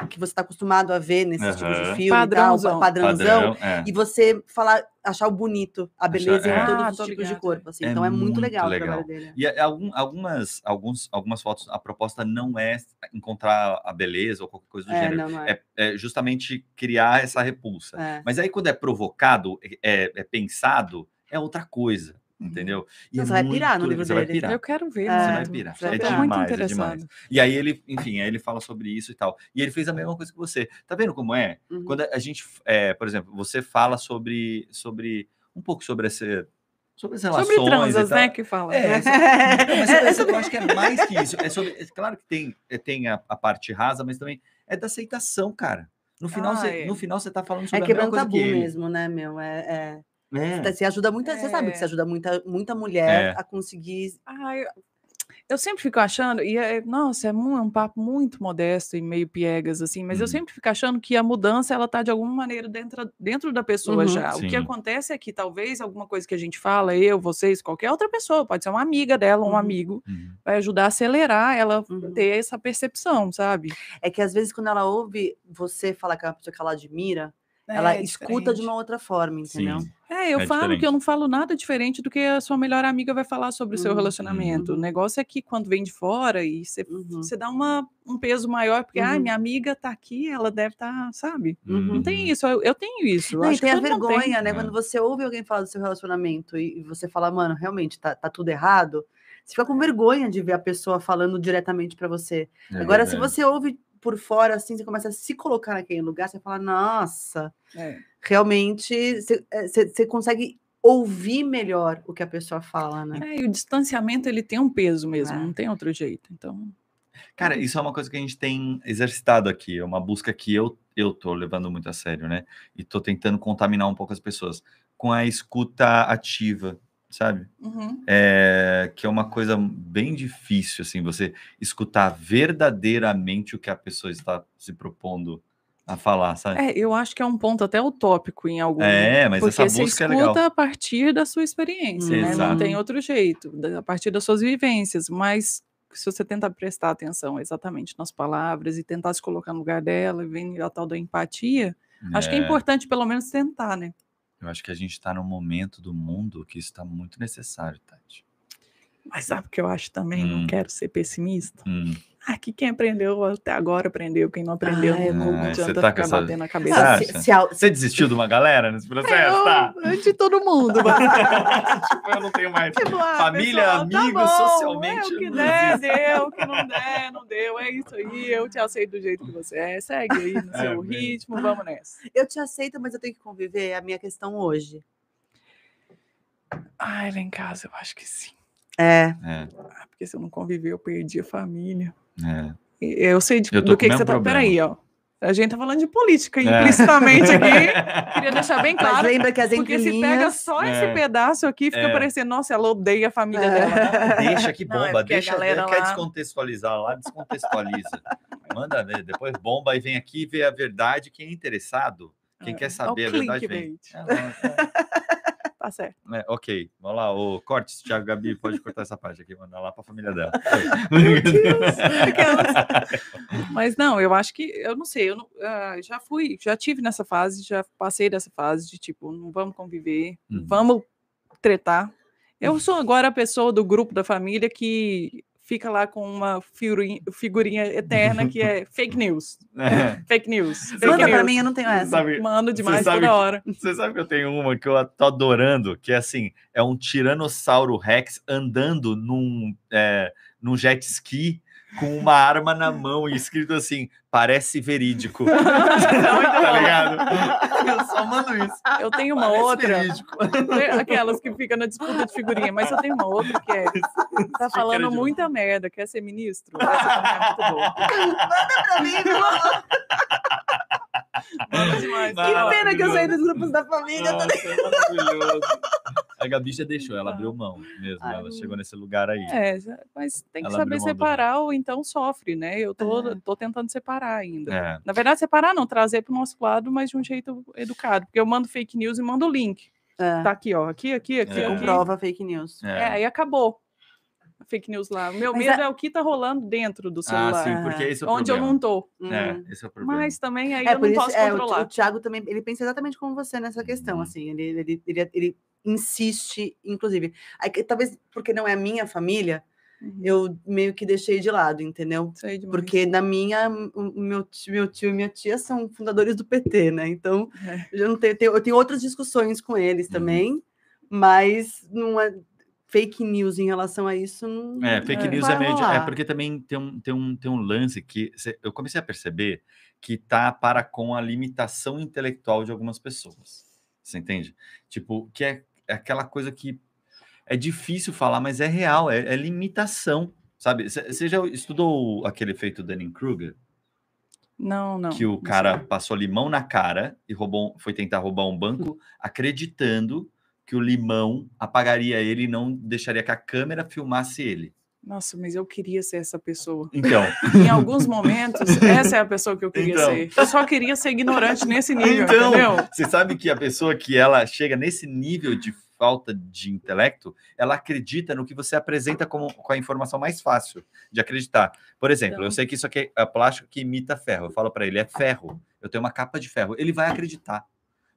que você está acostumado a ver nesses tipos de Aham. filme, Padrãozão. e tal, padrãozão, Padrão, é. e você falar, achar o bonito, a beleza é. em todos Ah, os tipos de ligada. corpo, assim. É então é muito muito legal, o legal. trabalho dele. E a- algum- algumas, alguns, algumas fotos, a proposta não é encontrar a beleza ou qualquer coisa do É, gênero. não, não é. É, é justamente criar essa repulsa. É. Mas aí, quando é provocado, é, é pensado, é outra coisa, entendeu? E é você vai pirar no muito- livro Você vai dele. pirar. Eu quero ver. É, Você vai muito. pirar. você vai É pirar. Tô muito demais, é demais. E aí ele, enfim, aí ele fala sobre isso e tal. E ele fez a mesma coisa que você. Tá vendo como é? Uhum. Quando a gente, é, por exemplo, você fala sobre, sobre um pouco sobre esse, sobre as relações Sobre transas, né, que fala. É, essa- não, mas É, essa eu acho que é mais que isso. É sobre, é claro que tem, é, tem a, a parte rasa, mas também é da aceitação, cara. No final, Ah, você, é. no final você tá falando É sobre a mesma quebrando coisa tabu que ele. mesmo, né, meu? É, é- É. Você ajuda muita, você sabe que você É. ajuda muita, muita mulher É. a conseguir. Ai, eu, eu sempre fico achando, e é, nossa, é mu- é um papo muito modesto e meio piegas, assim, mas eu Uhum. sempre fico achando que a mudança, ela tá de alguma maneira dentro, dentro da pessoa Uhum. já. O que Sim. acontece é que talvez alguma coisa que a gente fala, eu, vocês, qualquer outra pessoa, pode ser uma amiga dela, um Uhum. amigo, Uhum. vai ajudar a acelerar ela Uhum. ter essa percepção, sabe? É que às vezes quando ela ouve você falar que é uma pessoa que ela admira, ela É escuta de uma outra forma, entendeu? Sim. É, eu É falo que diferente. eu não falo nada diferente do que a sua melhor amiga vai falar sobre o seu Uhum, relacionamento. uhum. O negócio é que quando vem de fora e você Uhum. dá uma, um peso maior, porque, ah, Uhum. minha amiga tá aqui, ela deve estar, sabe? Uhum. Não tem isso, eu, eu tenho isso. Não, e acho que tem a vergonha, tem. né? É. Quando você ouve alguém falar do seu relacionamento e e você fala, mano, realmente tá, tá tudo errado, você fica com vergonha de ver a pessoa falando diretamente pra você. É Agora, se você ouve por fora, assim, você começa a se colocar naquele lugar, você fala, nossa, É. realmente você, é, você- consegue ouvir melhor o que a pessoa fala, né? É, e o distanciamento, ele tem um peso mesmo, É. não tem outro jeito. Então, Cara, isso é uma coisa que a gente tem exercitado aqui, é uma busca que eu, eu tô levando muito a sério, né? E tô tentando contaminar um pouco as pessoas com a escuta ativa, sabe? uhum. É, que é uma coisa bem difícil, assim, você escutar verdadeiramente o que a pessoa está se propondo a falar, sabe? É, eu acho que é um ponto até utópico em algum. É, mas porque essa busca é escuta legal. a partir da sua experiência, né? Não tem outro jeito, a partir das suas vivências. Mas se você tentar prestar atenção exatamente nas palavras e tentar se colocar no lugar dela, e vem a tal da empatia, acho que é É, importante pelo menos tentar, né? Eu acho que a gente está num momento do mundo que isso está muito necessário, Tati. Mas sabe o que eu acho também? Hum. Não quero ser pessimista. Hum. Ah, que quem aprendeu até agora aprendeu, quem não aprendeu Ah, eu não. Você adianta tá ficar essa- batendo a cabeça. Ah, se, se, Você desistiu de uma galera nesse processo, tá? Eu, de todo mundo. tipo, eu não tenho mais. Tipo, ah, Família, pessoal, amigos, tá bom, socialmente, É o que não der, deu, o que não der, não deu. É isso aí, eu te aceito do jeito que você é. Segue aí no É, seu bem. ritmo, vamos nessa. eu te aceito, mas eu tenho que conviver, é a minha questão hoje. Ai, lá em casa, eu acho que sim. É, É, Ah, porque se eu não conviver, eu perdi a família. É. Eu sei de- Eu do que, que você tá. problema. Peraí, ó. A gente tá falando de política É. implicitamente aqui. Queria deixar bem mas claro. lembra que as Porque se pega só É. esse pedaço aqui, fica É. parecendo, nossa, ela odeia a família É. dela. Deixa que Não, é bomba, porque a deixa. galera Quer lá- descontextualizar lá, descontextualiza. Manda ver, depois bomba e vem aqui ver a verdade. Quem é interessado, quem É. quer É o saber a verdade, vem. Tá certo. é, ok, vamos lá. O corte, Thiago Gabi, pode cortar essa parte aqui, mandar lá para a família dela. Mas não, eu acho que, eu não sei, eu não- ah, já fui, já tive nessa fase, já passei dessa fase de tipo, não vamos conviver, Uhum. vamos tretar. Eu sou agora a pessoa do grupo da família que fica lá com uma figurinha, figurinha eterna que é fake news. É. Fake news. Fake Manda pra news. mim, eu não tenho essa. Sabe, Mando demais sabe toda hora. Você sabe que eu tenho uma que eu tô adorando, que é assim, é um tiranossauro rex andando num, é, num jet ski com uma arma na mão e escrito assim, parece verídico. tá ligado? Eu só mando isso. Eu tenho uma Parece outra, verídico. aquelas que ficam na disputa de figurinha, mas eu tenho uma outra que é, tá falando demais. muita merda, quer ser ministro? Essa também é muito boa. pra mim. Manda demais. Que pena que eu saí dos grupos da família. Nossa, é maravilhoso. A Gabi já deixou, ela abriu mão mesmo, Ai. ela chegou nesse lugar aí. É, mas tem que Ela saber do- separar ou então sofre, né? Eu tô, É. tô tentando separar ainda. É. Na verdade, separar não, trazer para o nosso lado, mas de um jeito educado. Porque eu mando fake news e mando o link. É, Tá aqui, ó. Aqui, aqui, aqui, É. aqui. comprova fake news. É, aí acabou. Fake news lá. O meu Mas medo a- é o que tá rolando dentro do Ah, celular. sim, porque esse é o onde eu problema. não tô. É, Uhum. esse é o problema. Mas também aí É, eu não isso, posso é, o, controlar. o Thiago também, ele pensa exatamente como você nessa questão, Uhum. assim, ele, ele, ele, ele insiste, inclusive, aí, talvez porque não é a minha família, Uhum. eu meio que deixei de lado, entendeu? Porque na minha, o o meu, tio- meu tio e minha tia são fundadores do PT, né? Então, É. eu, não tenho, tenho- eu tenho outras discussões com eles Uhum. também, mas não é fake news em relação a isso. Não, É, fake É. news vai é meio. É porque também tem um, tem um, tem um lance que cê- eu comecei a perceber que tá para com a limitação intelectual de algumas pessoas. Você entende? Tipo, que é, é aquela coisa que é difícil falar, mas é real, é, é limitação. Sabe? Você já estudou aquele efeito Dunning-Kruger? Não, não. que o cara passou limão na cara e roubou, foi tentar roubar um banco, acreditando que o limão apagaria ele e não deixaria que a câmera filmasse ele. Nossa, mas eu queria ser essa pessoa. Então, Em alguns momentos, essa é a pessoa que eu queria Então. ser. Eu só queria ser ignorante nesse nível, Então. entendeu? você sabe que a pessoa que ela chega nesse nível de falta de intelecto, ela acredita no que você apresenta como com a informação mais fácil de acreditar. Por exemplo, Então. eu sei que isso aqui é plástico que imita ferro. Eu falo para ele, é ferro. Eu tenho uma capa de ferro. Ele vai acreditar.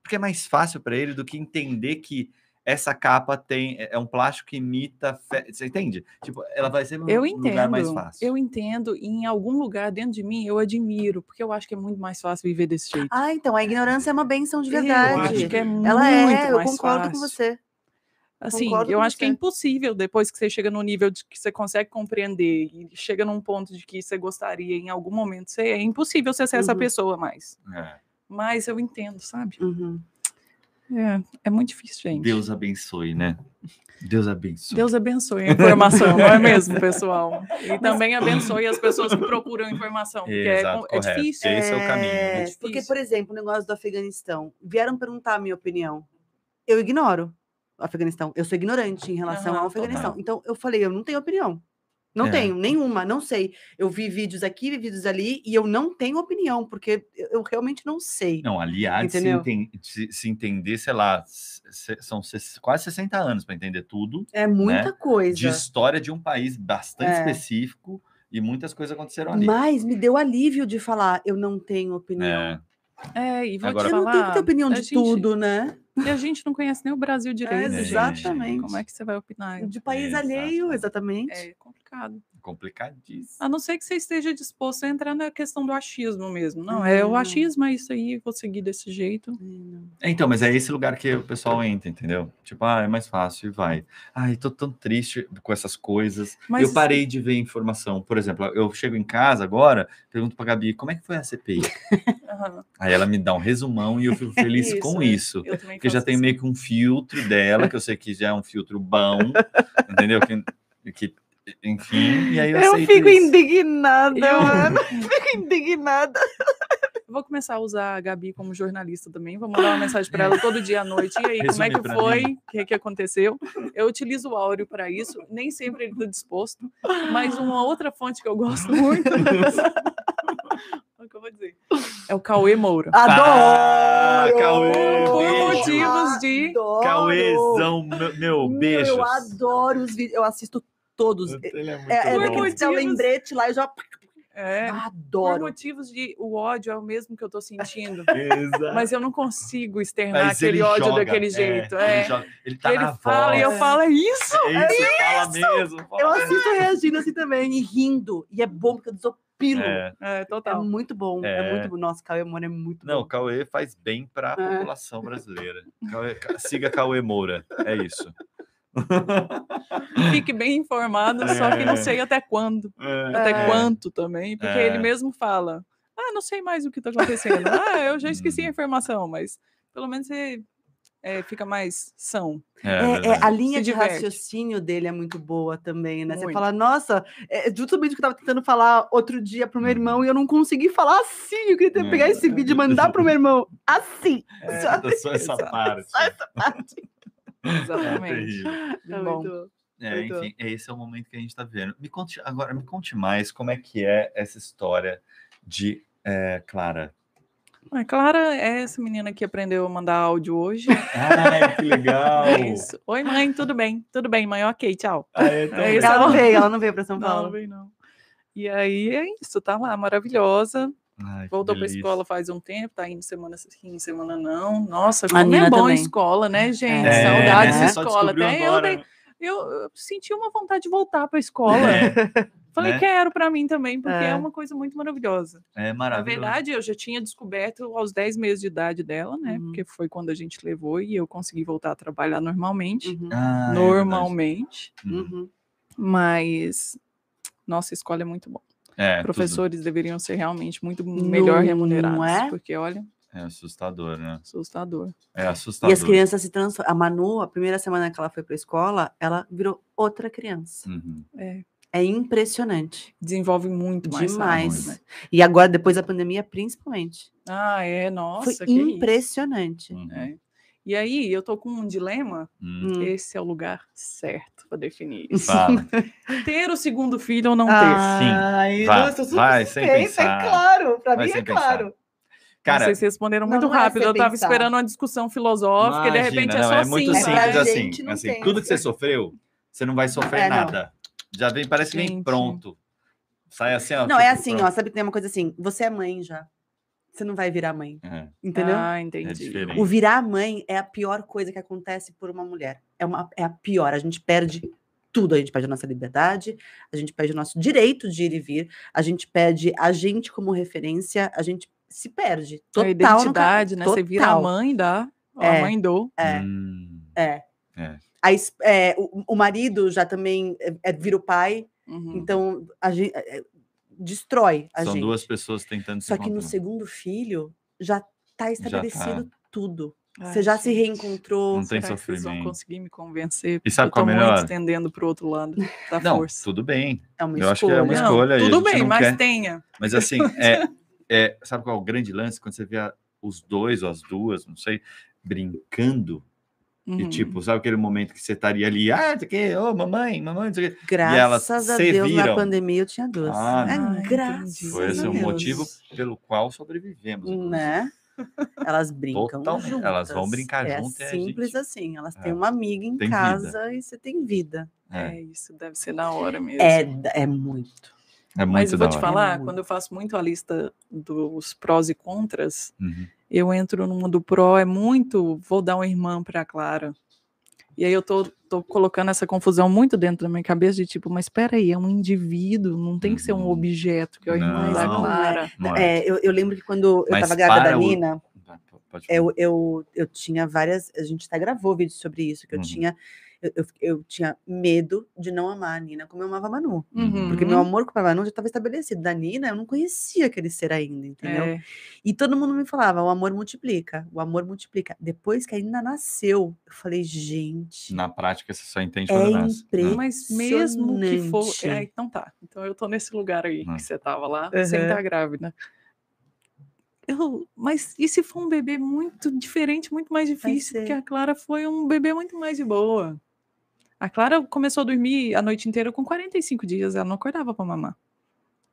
Porque é mais fácil para ele do que entender que essa capa tem é um plástico que imita ferro. Você entende? Tipo, ela vai ser um Eu lugar mais entendo, fácil. eu entendo, e em algum lugar dentro de mim eu admiro, porque eu acho que é muito mais fácil viver desse jeito. Ah, então, a ignorância é uma benção de Eu verdade. acho que é muito Ela é, eu concordo com fácil. você. Assim, Concordo eu com acho que é você. impossível, depois que você chega no nível de que você consegue compreender e chega num ponto de que você gostaria em algum momento ser, é impossível você ser essa Uhum. pessoa mais. É. Mas eu entendo, sabe? Uhum. É, é muito difícil, gente. Deus abençoe, né? Deus abençoe. Deus abençoe a informação, não é mesmo, pessoal? E também abençoe as pessoas que procuram informação, porque é, Exato, com- é correto. difícil. Esse é o caminho? É Porque, por exemplo, o negócio do Afeganistão. Vieram perguntar a minha opinião. Eu ignoro o Afeganistão. Eu sou ignorante em relação Aham, ao Afeganistão. total. Então, eu falei, eu não tenho opinião. Não É. tenho nenhuma, não sei. Eu vi vídeos aqui, vi vídeos ali, e eu não tenho opinião, porque eu, realmente não sei. Não, ali há de se, enten- se- se entender, sei lá, se- são quase 60 anos para entender tudo É muita coisa. de história de um país bastante É. específico e muitas coisas aconteceram ali. Mas me deu alívio de falar, eu não tenho opinião. É, É, e vou Agora- te Eu falar. não tenho que ter opinião de gente- tudo, né? E a gente não conhece nem o Brasil direito. gente. exatamente. Como é que você vai opinar? De país Exato. alheio, exatamente. É complicado. Complicadíssimo. A não ser que você esteja disposto a entrar na questão do achismo mesmo. Não, é o Hum. achismo, é isso aí, vou seguir desse jeito. É, Então, mas é esse lugar que o pessoal entra, entendeu? Tipo, ah, é mais fácil e vai. Ai, tô tão triste com essas coisas. Mas- Eu parei de ver informação. Por exemplo, eu chego em casa agora, pergunto pra Gabi, como é que foi a CPI? Aham, Aí ela me dá um resumão e eu fico feliz com é. isso. Eu também Porque já tem isso. meio que um filtro dela, que eu sei que já é um filtro bom, entendeu? Que, que, enfim, e aí eu, Eu fico isso. indignada, Eu- mano. Fico indignada. Vou começar a usar a Gabi como jornalista também. Vou mandar uma mensagem para ela todo dia à noite. E aí, como é que foi? O que, que aconteceu? Eu utilizo o áudio para isso. Nem sempre ele está disposto. Mas uma outra fonte que eu gosto muito. é o que eu vou dizer. É o Cauê Moura. Ah, Adoro! Cauê, Por beijo. motivos de- Adoro! Cauêzão, meu, meu beijos. Eu adoro os vídeos, eu assisto todos. Ele é muito É, é Por bom. que é o motivos- lembrete lá, eu já É, por adoro. motivos de o ódio é o mesmo que eu tô sentindo. Mas eu não consigo externar Mas aquele ele ódio joga, daquele é, jeito. Ele, É. joga- ele tá ele na fala e eu voz. falo, é isso? É isso, ele fala mesmo. fala Eu mesmo. assisto reagindo assim também, e rindo. E é bom, porque eu desopilo. É, É. É, total. muito bom, é. É. muito bom. Nossa, Cauê Moura é muito Não, o bom. Cauê faz bem para a É. população brasileira. Cauê- ca- siga Cauê Moura, é isso. Fique bem informado, só que não É. sei até quando. É. Até É. quanto também, porque É. ele mesmo fala: Ah, não sei mais o que está acontecendo. ah, eu já esqueci a informação, mas pelo menos você é, fica mais são. É, É, é, a linha Se de diverte. raciocínio dele é muito boa também, né? Você Muito. fala, nossa, é justamente o que eu tava tentando falar outro dia pro meu Uhum. irmão e eu não consegui falar assim. Eu queria ter- É. pegar esse vídeo e mandar pro meu irmão assim. É, sabe? Só essa Exato. parte. Só essa parte. Exatamente. Terrível. De É bom. muito- É, Muito. enfim, esse é o momento que a gente está vendo. Me conte agora, me conte mais como é que é essa história de é, Clara. A Clara é essa menina que aprendeu a mandar áudio hoje. Ai, que legal! É isso. Oi, mãe, tudo bem? Tudo bem, mãe, ok, tchau. Ah, é É Ela não veio, ela não veio pra São Não, não Paulo. vem não. E aí é isso, tá lá, maravilhosa. Ai, Voltou pra delícia. escola faz um tempo, tá indo semana sim, semana não. Nossa, A como é bom a também. escola, né, gente? É, Saudades né? de Só escola. Até eu, dei- eu, eu senti uma vontade de voltar pra escola. É, Falei, né? quero pra mim também, porque é. É. uma coisa muito maravilhosa. é Na maravilhoso. verdade, eu já tinha descoberto aos 10 meses de idade dela, né? Uhum. Porque foi quando a gente levou e eu consegui voltar a trabalhar normalmente. Uhum, Ah, é normalmente. verdade. Uhum. uhum. Mas nossa escola é muito bom. É, tudo. Professores deveriam ser realmente muito melhor Não remunerados. é? Porque, olha, É assustador, né? assustador. É E assustador. as crianças se transformam. A Manu, a primeira semana que ela foi pra escola, ela virou outra criança. Uhum. É, É impressionante. desenvolve muito mais. Demais. né? E agora, depois da pandemia, principalmente. Ah, é, nossa, foi impressionante. Uhum. É. E aí eu tô com um dilema. Hum, Hum. Esse é o lugar certo para definir isso. Fala. ter o segundo filho ou não ter. Ai, Vai, nossa, vai, sem suspeita, pensar. é claro. Pra Vai mim é pensar. claro. Cara, Vocês responderam Não, muito não é rápido. sem Eu tava pensar. esperando uma discussão filosófica e de imagina, repente é não, só é muito sim. É, simples pra assim. não assim tudo que você sofreu, você não vai sofrer É, não. nada. Já vem, parece que vem pronto. Sai assim, ó. Não, é tipo, assim, ó. pronto. Sabe que tem uma coisa assim? Você é mãe já. Você não vai virar mãe. É, Entendeu? Ah, é entendi. diferente. O virar mãe é a pior coisa que acontece por uma mulher. É, uma, é a pior. A gente perde tudo. A gente perde a nossa liberdade, a gente perde o nosso direito de ir e vir, a gente perde a gente como referência, a gente se perde. Total a no identidade, né? Você vira a total. mãe da. É. A mãe do. É, Hum, é. É. A é, o, o marido já também é, é- vira o pai, Uhum. então a gente, destrói a São gente. duas pessoas tentando se Só que no segundo filho já está estabelecido tudo. Ai, Você já se gente, reencontrou. Não tem será que vocês vão sofrimento. conseguir me convencer? E sabe eu qual tô é melhor? muito tendendo pro outro lado da Não, força. tudo bem. É uma Eu acho que é uma escolha. Não, escolha tudo bem, mas quer. tenha. Mas assim, é, é, sabe qual é o grande lance? Quando você vê a- os dois ou as duas, não sei, brincando. E Uhum. tipo, sabe aquele momento que você estaria ali, ah, isso aqui, ô, mamãe, mamãe, isso aqui. Graças elas a Deus, viram. na pandemia eu tinha duas. Ah, é, não. graças. Foi esse a o motivo pelo qual sobrevivemos. Né? Elas brincam Totalmente. juntas. Elas vão brincar é junto e a simples gente- assim. Elas têm É. uma amiga em Tem vida. casa e você tem vida. É, É, isso deve ser da hora mesmo. É, é muito. é muito Mas eu vou da te hora. falar, quando eu faço muito a lista dos prós e contras, Uhum. Eu entro numa do pró, é muito, vou dar uma irmã para Clara. E aí eu tô, tô colocando essa confusão muito dentro da minha cabeça de tipo, mas espera aí, é um indivíduo, não tem que ser um Uhum. objeto, que é a irmã Não. da Não, Clara. Não é. É, eu, eu lembro que quando eu Mas estava grávida da o- Nina, falar. eu, eu, eu tinha várias. A gente até gravou vídeo sobre isso, que eu Uhum. tinha. Eu, eu, eu tinha medo de não amar a Nina como eu amava a Manu. Uhum. Porque meu amor com a Manu já estava estabelecido. Da Nina, eu não conhecia aquele ser ainda, entendeu? É, E todo mundo me falava, o amor multiplica, o amor multiplica. Depois que a Nina nasceu, eu falei, gente, Na prática, você só entende É quando nasce. né? mas mesmo que for. É, então tá. Então eu tô nesse lugar aí Hum. que você tava lá, sem Aham. estar grávida. Eu, mas e se for um bebê muito diferente, muito mais difícil? Porque a Clara foi um bebê muito mais de boa. A Clara começou a dormir a noite inteira com 45 dias, ela não acordava para mamar.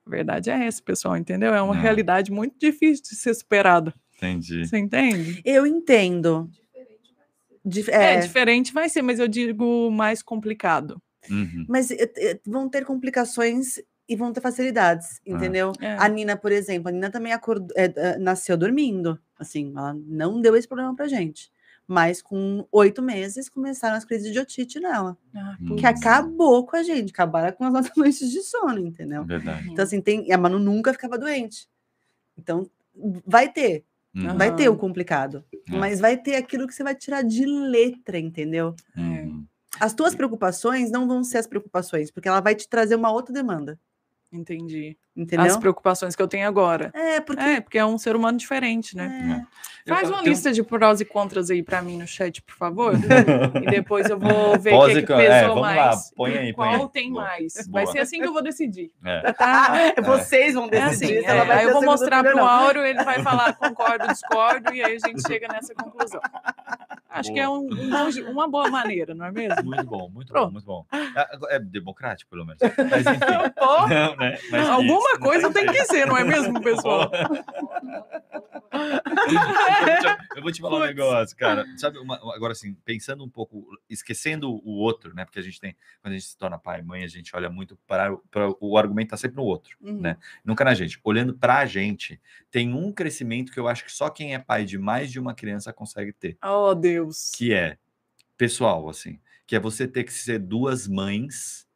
A verdade é essa, pessoal, entendeu? É uma Não. realidade muito difícil de ser superada. Entendi. Você entende? eu entendo. Dif- É, é, diferente vai ser, mas eu digo mais complicado. Uhum. mas eh, eh, vão ter complicações e vão ter facilidades, Ah. entendeu? É. A Nina, por exemplo, a Nina também acordou, eh, nasceu dormindo. Assim, ela não deu esse problema pra gente. Mas com oito meses começaram as crises de otite nela. Ah, Hum. Que acabou com a gente, acabaram com as nossas noites de sono, entendeu? Verdade. Então, assim, tem. e A Manu nunca ficava doente. Então, vai ter, Uhum. vai ter o complicado. É. Mas vai ter aquilo que você vai tirar de letra, entendeu? Uhum. As tuas preocupações não vão ser as preocupações, porque ela vai te trazer uma outra demanda, Entendi. Entendeu? As preocupações que eu tenho agora. É, porque. É, porque é um ser humano diferente, né? é, Eu- Faz eu uma tenho- lista de prós e contras aí pra mim no chat, por favor. e depois eu vou ver o que, e que con- pesou é, vamos mais. lá, põe aí, põe Qual aí. tem Boa, mais? Vai boa. ser assim que eu vou decidir. É. Ah, vocês vão É decidir. assim, é, vai aí eu vou mostrar pro não. Auro, ele vai falar concordo, discordo, e aí a gente chega nessa conclusão. Acho que é um- um bom- uma boa maneira, não é mesmo? Muito bom, muito bom, Pronto. muito bom. É, é democrático, pelo menos. Mas enfim. Não, né? Mas alguma coisa tem que ser, não é mesmo, pessoal? eu, vou te, eu vou te falar um Putz. negócio, cara. Sabe, uma- agora assim, pensando um pouco, esquecendo o outro, né? Porque a gente tem, quando a gente se torna pai e mãe, a gente olha muito para, o- para o argumento tá sempre no outro, Uhum. né? Nunca na gente. Olhando para a gente, tem um crescimento que eu acho que só quem é pai de mais de uma criança consegue ter, Oh, Deus. que é pessoal, assim, que é você ter que ser duas mães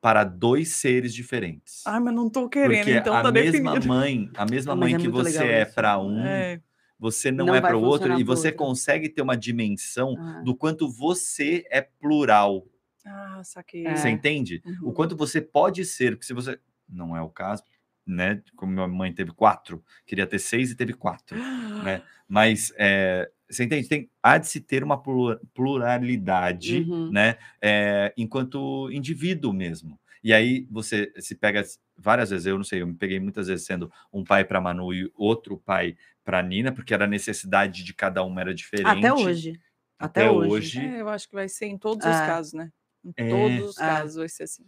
para dois seres diferentes. Ai, mas não tô querendo, Porque então a tá mesma definido. mãe, a mesma Mas mãe é que você é para um, É, você não, Não é para o outro e você outro. consegue ter uma dimensão Ah, do quanto você é plural. Ah, saquei. É. Você entende? O Uhum. quanto você pode ser, porque se você não é o caso, né? Como minha mãe teve quatro, queria ter seis e teve quatro, né? Mas é, você entende? Tem, há de se ter uma plura- pluralidade, Uhum. né? é, enquanto indivíduo mesmo. E aí você se pega várias vezes, eu não sei, eu me peguei muitas vezes sendo um pai para Manu e outro pai para Nina, porque era a necessidade de cada uma era diferente. Até hoje. Até, Até hoje. hoje. É, eu acho que vai ser em todos os É. casos, né? Em É. todos os É. casos vai ser assim.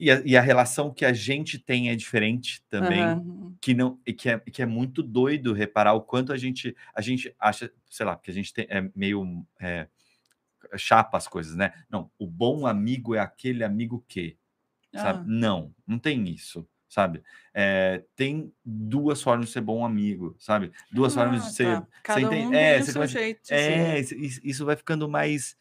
E a, e a relação que a gente tem é diferente também. Uhum. que não e que é, que é muito doido reparar o quanto a gente a gente acha, sei lá, que a gente tem, é meio é, chapa as coisas, né? Não, o bom amigo é aquele amigo que, sabe? Ah. Não, não tem isso, sabe? É, tem duas formas de ser bom amigo, sabe? Duas formas de Ah, ser. tá. Cada entende? um É, você jeito É, ser. isso vai ficando mais,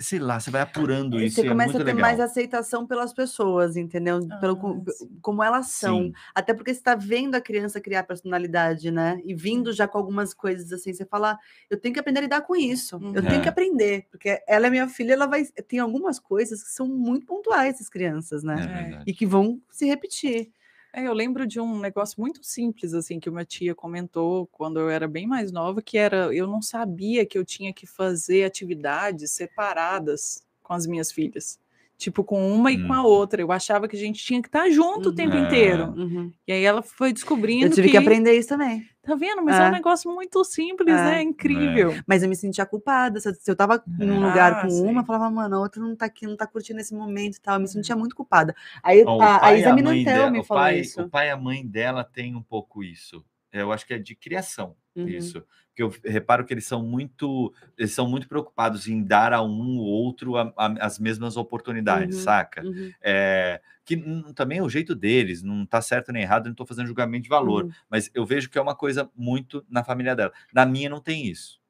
sei lá, você vai apurando isso Você e é começa muito a ter legal. mais aceitação pelas pessoas, entendeu? Pelo, Ah, sim. como elas são. Sim, Até porque você está vendo a criança criar personalidade, né? E vindo já com algumas coisas assim, você fala, eu tenho que aprender a lidar com isso. Eu Uhum. tenho que É. aprender, porque ela é minha filha, ela vai tem algumas coisas que são muito pontuais essas crianças, é né? verdade. E que vão se repetir. É, eu lembro de um negócio muito simples, assim, que uma tia comentou quando eu era bem mais nova, que era, eu não sabia que eu tinha que fazer atividades separadas com as minhas filhas. Tipo, com uma e com a Hum. outra. Eu achava que a gente tinha que estar junto o Uhum. tempo É. inteiro. Uhum. E aí ela foi descobrindo Eu tive que... aprender isso também. Tá vendo? Mas é, É. um negócio muito simples, É. né? É incrível. Mas eu me sentia culpada. Se eu, tava num lugar Ah, com sim. uma, eu falava, mano, a outra não tá aqui, não tá curtindo esse momento e tal. Eu me sentia muito culpada. Aí o a, a Isa mãe Minantel dela- me o falou pai, isso. O pai e a mãe dela têm um pouco isso. Eu acho que é de criação, Uhum. isso. Porque eu reparo que eles são muito, eles são muito preocupados em dar a um ou outro a- a- as mesmas oportunidades, Uhum. saca? Uhum. É, que também é o jeito deles, não tá certo nem errado, eu não tô fazendo julgamento de valor, Uhum. mas eu vejo que é uma coisa muito na família dela. Na minha não tem isso.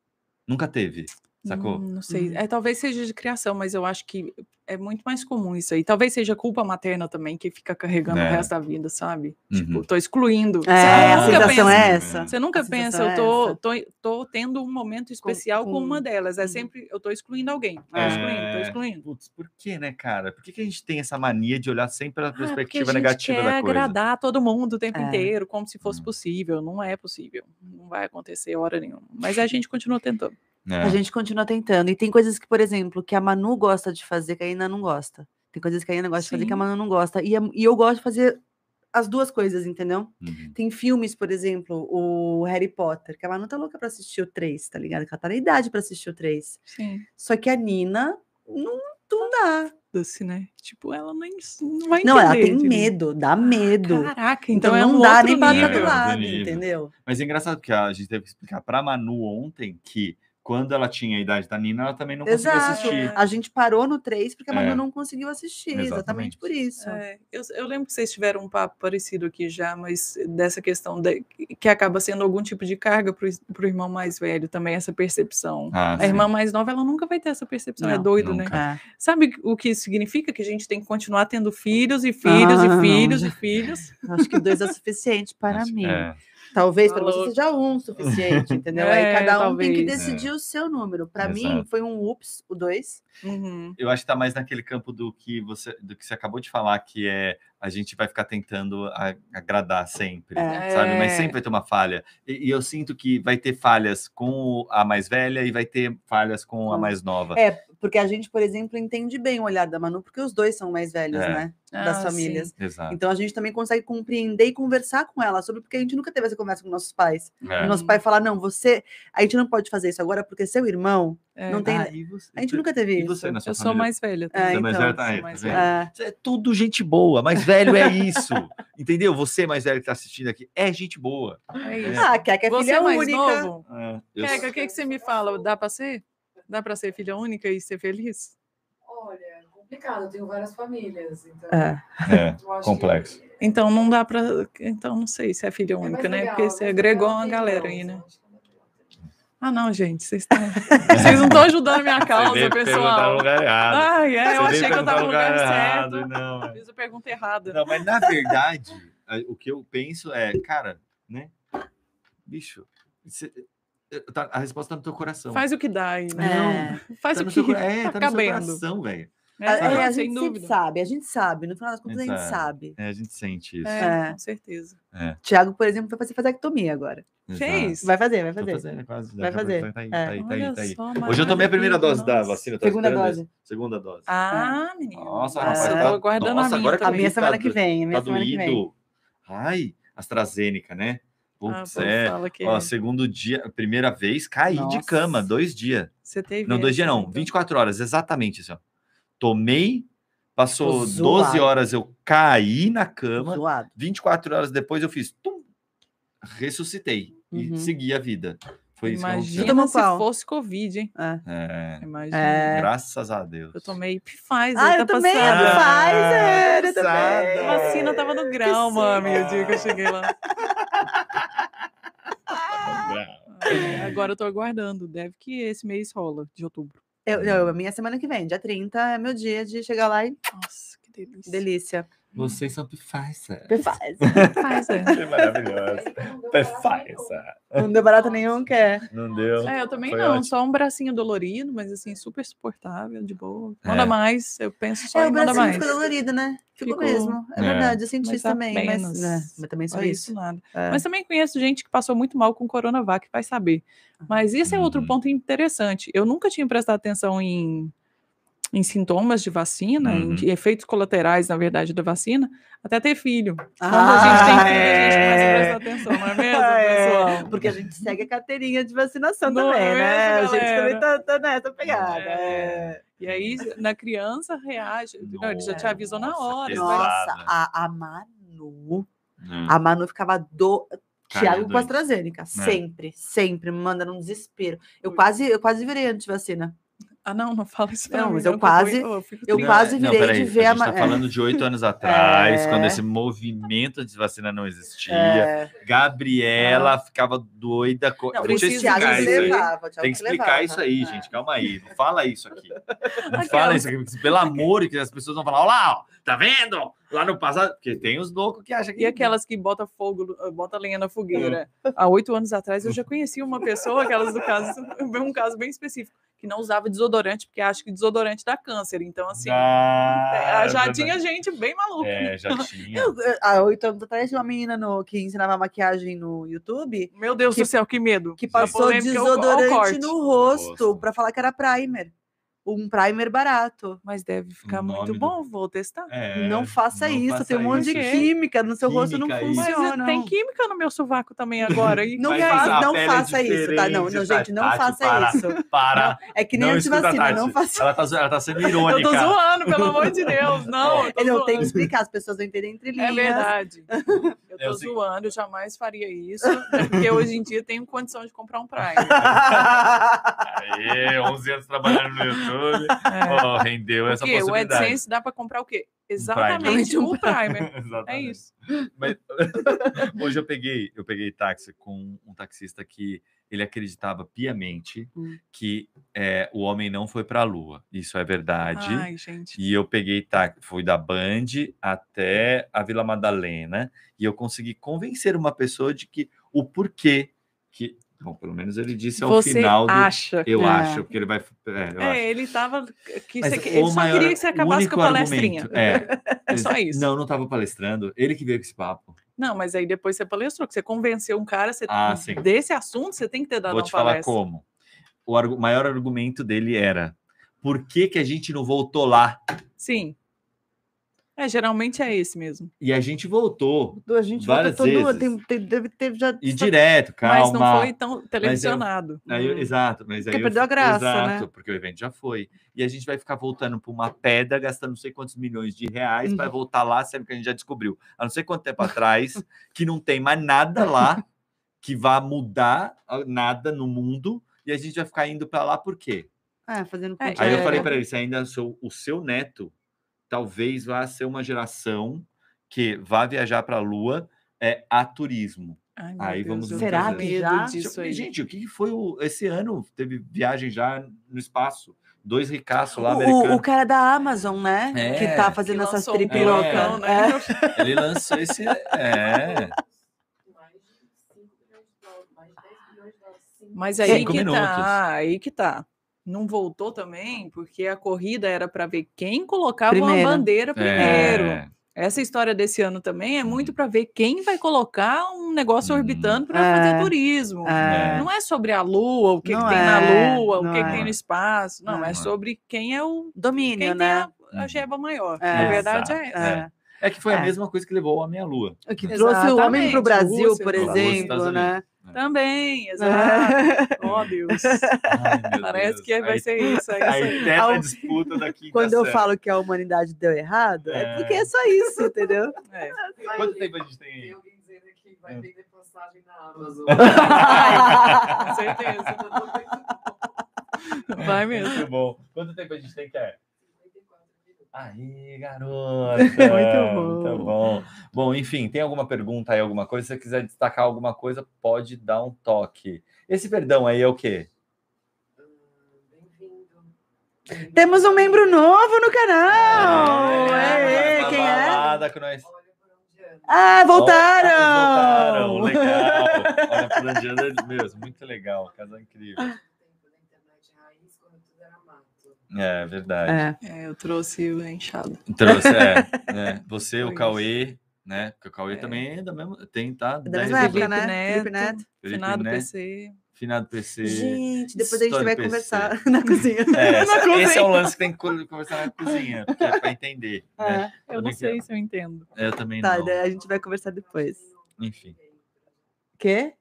Nunca teve, sacou? Hum, não sei. Uhum. É, talvez seja de criação, mas eu acho que é muito mais comum isso aí. Talvez seja culpa materna também, que fica carregando É. o resto da vida, sabe? Uhum. Tipo, tô excluindo. É, Você a nunca sensação pensa- é essa. Você nunca A pensa, eu é tô, tô, tô tendo um momento especial com, uma com- delas. É Uhum. sempre, eu tô excluindo alguém. Tô É. excluindo, tô excluindo. Putz, por que, né, cara? Por que, que a gente tem essa mania de olhar sempre pela Ah, a perspectiva gente negativa quer da coisa? agradar todo mundo o tempo É. inteiro, como se fosse Hum. possível. Não é possível. Não vai acontecer hora nenhuma. Mas a gente continua tentando. É. A gente continua tentando. E tem coisas que, por exemplo, que a Manu gosta de fazer que a Ina não gosta. Tem coisas que a Ina gosta de fazer que a Sim. Manu não gosta. E, e eu gosto de fazer as duas coisas, entendeu? Uhum. Tem filmes, por exemplo, o Harry Potter, que a Manu tá louca pra assistir o 3, tá ligado? Que ela tá na idade pra assistir o 3. Sim. Só que a Nina não, não dá. Assim, né? Tipo, ela nem não vai Não, ela tem medo, dá medo. Caraca, então, então, é não um dá outro nem pra do lado, entendeu? Mas é engraçado porque a gente teve que explicar pra Manu ontem que quando ela tinha a idade da Nina, ela também não conseguia Exato. assistir. A gente parou no 3 porque a Manu É. não conseguiu assistir, exatamente, Exatamente. por isso. É, eu, eu lembro que vocês tiveram um papo parecido aqui já, mas dessa questão de- que acaba sendo algum tipo de carga para o irmão mais velho também, essa percepção. Ah, A sim. irmã mais nova, ela nunca vai ter essa percepção, é Não, doido, né? nunca. É. Sabe o que isso significa? Que a gente tem que continuar tendo filhos e filhos Ah, e filhos já- e filhos. Acho que dois é suficiente para Acho- mim. É. Talvez Tá para você seja um suficiente, entendeu? Aí É, cada um tem que talvez. decidir o seu número. Para mim foi um ups, o dois. Uhum. Eu acho que tá mais naquele campo do que você do que você acabou de falar, que é a gente vai ficar tentando a- agradar sempre, É. sabe? Mas sempre vai ter uma falha. E, e eu sinto que vai ter falhas com a mais velha e vai ter falhas com a Com- mais nova. É, porque a gente, por exemplo, entende bem o olhar da Manu, porque os dois são mais velhos, É. né? Das Ah, famílias. sim. Exato. Então a gente também consegue compreender e conversar com ela sobre porque a gente nunca teve essa conversa com nossos pais. É. O nosso pai falar, não, você, a gente não pode fazer isso agora porque seu irmão É. não tem. Ah, você- a gente nunca teve isso. você Eu sou família? mais velha. É, é mais então, velha, tá sou aí, mais tá vendo? velha. É, É tudo gente boa, mais velho é isso. Entendeu? Você mais velho que tá assistindo aqui é gente boa. É isso. Ah, quer que é Você filha é mais única. novo? É, eu o que, que você me fala? Dá pra ser? Dá pra ser filha única e ser feliz? Olha, é complicado, eu tenho várias famílias, então. É. É, complexo. que Então não dá pra. Então não sei se é filha é mais única, né? legal, Porque é você mais agregou uma galera aí, né? acho é. Ah, não, gente, vocês estão. Vocês não estão ajudando a minha Você causa, pessoal. lugar errado. Ai, é, eu achei que eu perguntar tava no lugar errado, certo. Não, é. Fiz a pergunta errada. Não, mas na verdade, o que eu penso é, cara, né? Bicho, você- eh, tá- a resposta tá no teu coração. Faz o que dá aí, né? Faz tá o que seu, é, tá tá no seu cabendo. coração, velho. É, É, não, a gente dúvida. sempre sabe, a gente sabe. No final das contas, a gente Exato. sabe. É, a gente sente isso. É, É. com certeza. Tiago, por exemplo, vai fazer vasectomia agora. Fez? Vai fazer, vai fazer. fazendo, quase. Vai fazer, Tá aí, é. tá aí, tá aí, tá aí. só, Hoje eu tomei a primeira dose da maravilha, vacina. Segunda dose. Segunda dose. Ah, menino. Nossa, É. rapaz, Eu tá... tô guardando a Nossa, minha agora que A minha semana tá que do- vem, a minha tá semana que vem. doído. Ai, AstraZeneca, né? Putz, povo é. que Ó, é. segundo dia, primeira vez, caí de Nossa. cama, dois dias. Você teve Não, dois dias não, então? 24 horas, exatamente assim, ó. Tomei, passou Ficou 12 zoado. horas, eu caí na cama, Zoado. 24 horas depois eu fiz, tum, ressuscitei e Uhum. segui a vida. Foi isso que Imagina se qual? fosse Covid, hein? É. É, Imagina. É. graças a Deus. Eu tomei Pfizer. Ah, tá eu também, passando. Pfizer, eu também. A vacina tava no grau, mami, o dia que eu cheguei lá. É, agora eu tô aguardando. Deve que esse mês rola, de outubro. Eu, eu, a minha semana que vem, dia 30, é meu dia de chegar lá e Nossa, que delícia. delícia. Vocês são Pfizer. Pfizer. Pfizer. É maravilhoso. Pfizer. Não deu barato nenhum, quer. Não deu. É, eu também Foi não, ótimo. só um bracinho dolorido, mas assim, super suportável, de boa. É. Manda mais, eu penso só É, em o manda bracinho mais. ficou dolorido, né? Ficou, Ficou. mesmo. É, É. verdade, eu senti Mas isso também. Mas, né, mas também só Só isso. isso, nada. É. Mas também conheço gente que passou muito mal com Coronavac, vai saber. Mas esse é outro Uhum. ponto interessante. Eu nunca tinha prestado atenção em, em sintomas de vacina, em Uhum. de efeitos colaterais, na verdade, da vacina, até ter filho. Quando Ah, a gente tem filho, a é. gente começa a prestar atenção, não é mesmo, Ah, é, pessoal? Porque a gente segue a carteirinha de vacinação Não também, é né? A gente também tá, tá nessa pegada. É. é. E aí, na criança, reage. Não, ele já te avisou na Nossa, hora. Nossa, a, a Manu. Hum. A Manu ficava do. Tiago com. AstraZeneca. Sempre, sempre, me mandando um desespero. Eu quase, eu quase virei antivacina. Ah, não, não fala isso Não, mim, mas eu vou- quase- eu quase virei de peraí, ver a a gente ma- tá é. falando de oito anos atrás, É. quando esse movimento de vacina não existia. É, Gabriela ficava doida. Com... não, Thiago explicar isso aí. levava. Tem que explicar levava. isso aí, É. gente. Calma aí. Não fala isso aqui. Não fala isso aqui. Pelo amor que as pessoas vão falar: olha lá, ó, tá vendo? Lá no passado. Porque tem os loucos que acham que. E aquelas que bota fogo, bota lenha na fogueira. Há oito anos atrás eu já conheci uma pessoa, aquelas do caso, um caso bem específico, que não usava desodorante, porque acha que desodorante dá câncer. Então, assim, Ah, já é tinha gente bem maluca. É, já tinha. Eu, há oito anos atrás tinha uma menina no, que ensinava maquiagem no YouTube Meu Deus Que- do céu, que medo. que passou desodorante no rosto Rosto. pra falar que era primer. Um primer barato. Mas deve ficar muito do- bom, vou testar. É, não faça não isso, faça tem um monte de química no seu rosto, não Química aí. Mas funciona. tem química no meu sovaco também agora. E Não, Mas faz- a não é faça isso, tá? Não, não, gente, não faça para. isso. Para. É que nem antivacina, não faça Ela tá, ela tá sendo eu irônica. tô zoando, pelo amor de Deus. Não, eu tô Eu tenho que explicar, as pessoas não entendem entre linhas. É verdade. Eu tô Eu sei. zoando, eu jamais faria isso. É porque hoje em dia tenho condição de comprar um Prime. Aê, 11 anos trabalhando no YouTube. É. Oh, rendeu essa Porque o possibilidade. AdSense dá para comprar o quê? Exatamente Um o Primer. É Exatamente. isso. Mas, hoje eu peguei, eu peguei táxi com um taxista que ele acreditava piamente Hum. que é, o homem não foi para a Lua. Isso é verdade. Ai, gente. E eu peguei táxi, fui da Band até a Vila Madalena e eu consegui convencer uma pessoa de que o porquê que, bom, pelo menos ele disse ao Você final do, acha. eu É. acho que ele vai, é, eu acho. É, ele tava. Que Mas você, o ele só maior- queria que você acabasse com a palestrinha. argumento- É, É só isso. Não, não estava palestrando. Ele que veio com esse papo. Não, mas aí depois você palestrou, que você convenceu um cara, você, Ah, sim. desse assunto, você tem que ter dado Vou uma te falar palestra. como. O maior argumento dele era: por que, que a gente não voltou lá? Sim. É, geralmente é esse mesmo. E a gente voltou. A gente Várias volta todo, vezes. tem, tem, deve ter já. E direto, calma. Mas não foi tão televisionado. Aí eu- Hum. exato, mas aí Porque eu- perdeu a graça, exato, né? porque o evento já foi. E a gente vai ficar voltando para uma pedra, gastando não sei quantos milhões de reais para Uhum. voltar lá, sendo que a gente já descobriu, há não sei quanto tempo atrás, que não tem mais nada lá que vá mudar ah, nada no mundo, e a gente vai ficar indo para lá por quê? É, fazendo É, Aí eu É. falei para ele, se ainda sou o seu neto, talvez vá ser uma geração que vá viajar para a Lua é, a turismo. Ai, Aí Deus, vamos tenho Será que já? disso aí. Gente, o que foi o, esse ano? Teve viagem já no espaço. Dois ricaços lá O, o, americanos. cara da Amazon, né? É, que tá Que fazendo essas um tripirocas. pirocão, É. né? Ele lançou esse. É. Mais de 5 bilhões de dólares, mais de 10 bilhões de dólares. Cinco Mas aí Cinco que minutos. tá, aí que tá. Não voltou também, porque a corrida era para ver quem colocava uma Primeiro. bandeira primeiro. É. Essa história desse ano também é muito para ver quem vai colocar um negócio Uhum. orbitando para É. fazer turismo. É. Não é sobre a Lua, o que, que tem é, na Lua, o não que, que é. tem no espaço. Não, Não é é. sobre quem é o Domínio, quem né? tem a, a jeba maior. É. Na verdade é essa. É. É que foi a É. mesma coisa que levou o Homem à Lua. O que trouxe o homem Exatamente, para o Brasil, Rússia, por exemplo, né? Também, exato. oh, Deus. Ai, Parece Deus. que vai Aí- ser isso. É A eterna disputa da quinta Quando eu série. falo que a humanidade deu errado, é, É. porque é só isso, entendeu? É. Quanto tempo a gente tem Tem aí? alguém dizendo aqui que vai vender passagem na Amazon. Vai, com certeza. Vai mesmo. Muito bom. Quanto tempo a gente tem? 54 minutos. Aí, garota! Muito bom. Muito bom. Bom, enfim, tem alguma pergunta aí, alguma coisa? Se você quiser destacar alguma coisa, pode dar um toque. Esse perdão aí é o quê? Ah, Bem-vindo. Temos um membro novo no canal! É, Aê, uma quem é? com nós. Olha por onde anda. Ah, Voltaram! voltaram! Legal! Olha, por onde anda mesmo, muito legal, casal incrível. Tempo da internet raiz, quando tudo era mato. É verdade. É. É, eu trouxe o enxado. Trouxe, é, é. Você, o Cauê, né? Porque o Cauê É. também é da mesma. Tem, tá? Da Dez mesma época, né? Felipe Neto. Felipe Finado Neto, PC. Finado PC. Gente, depois a gente vai PC. conversar na cozinha. É, Na esse, cozinha. esse é um lance que tem que co- conversar na cozinha, porque é pra entender. Né? É. Eu não é que sei é? se eu entendo. Eu também Tá, não. daí a gente vai conversar depois. Enfim. Quê?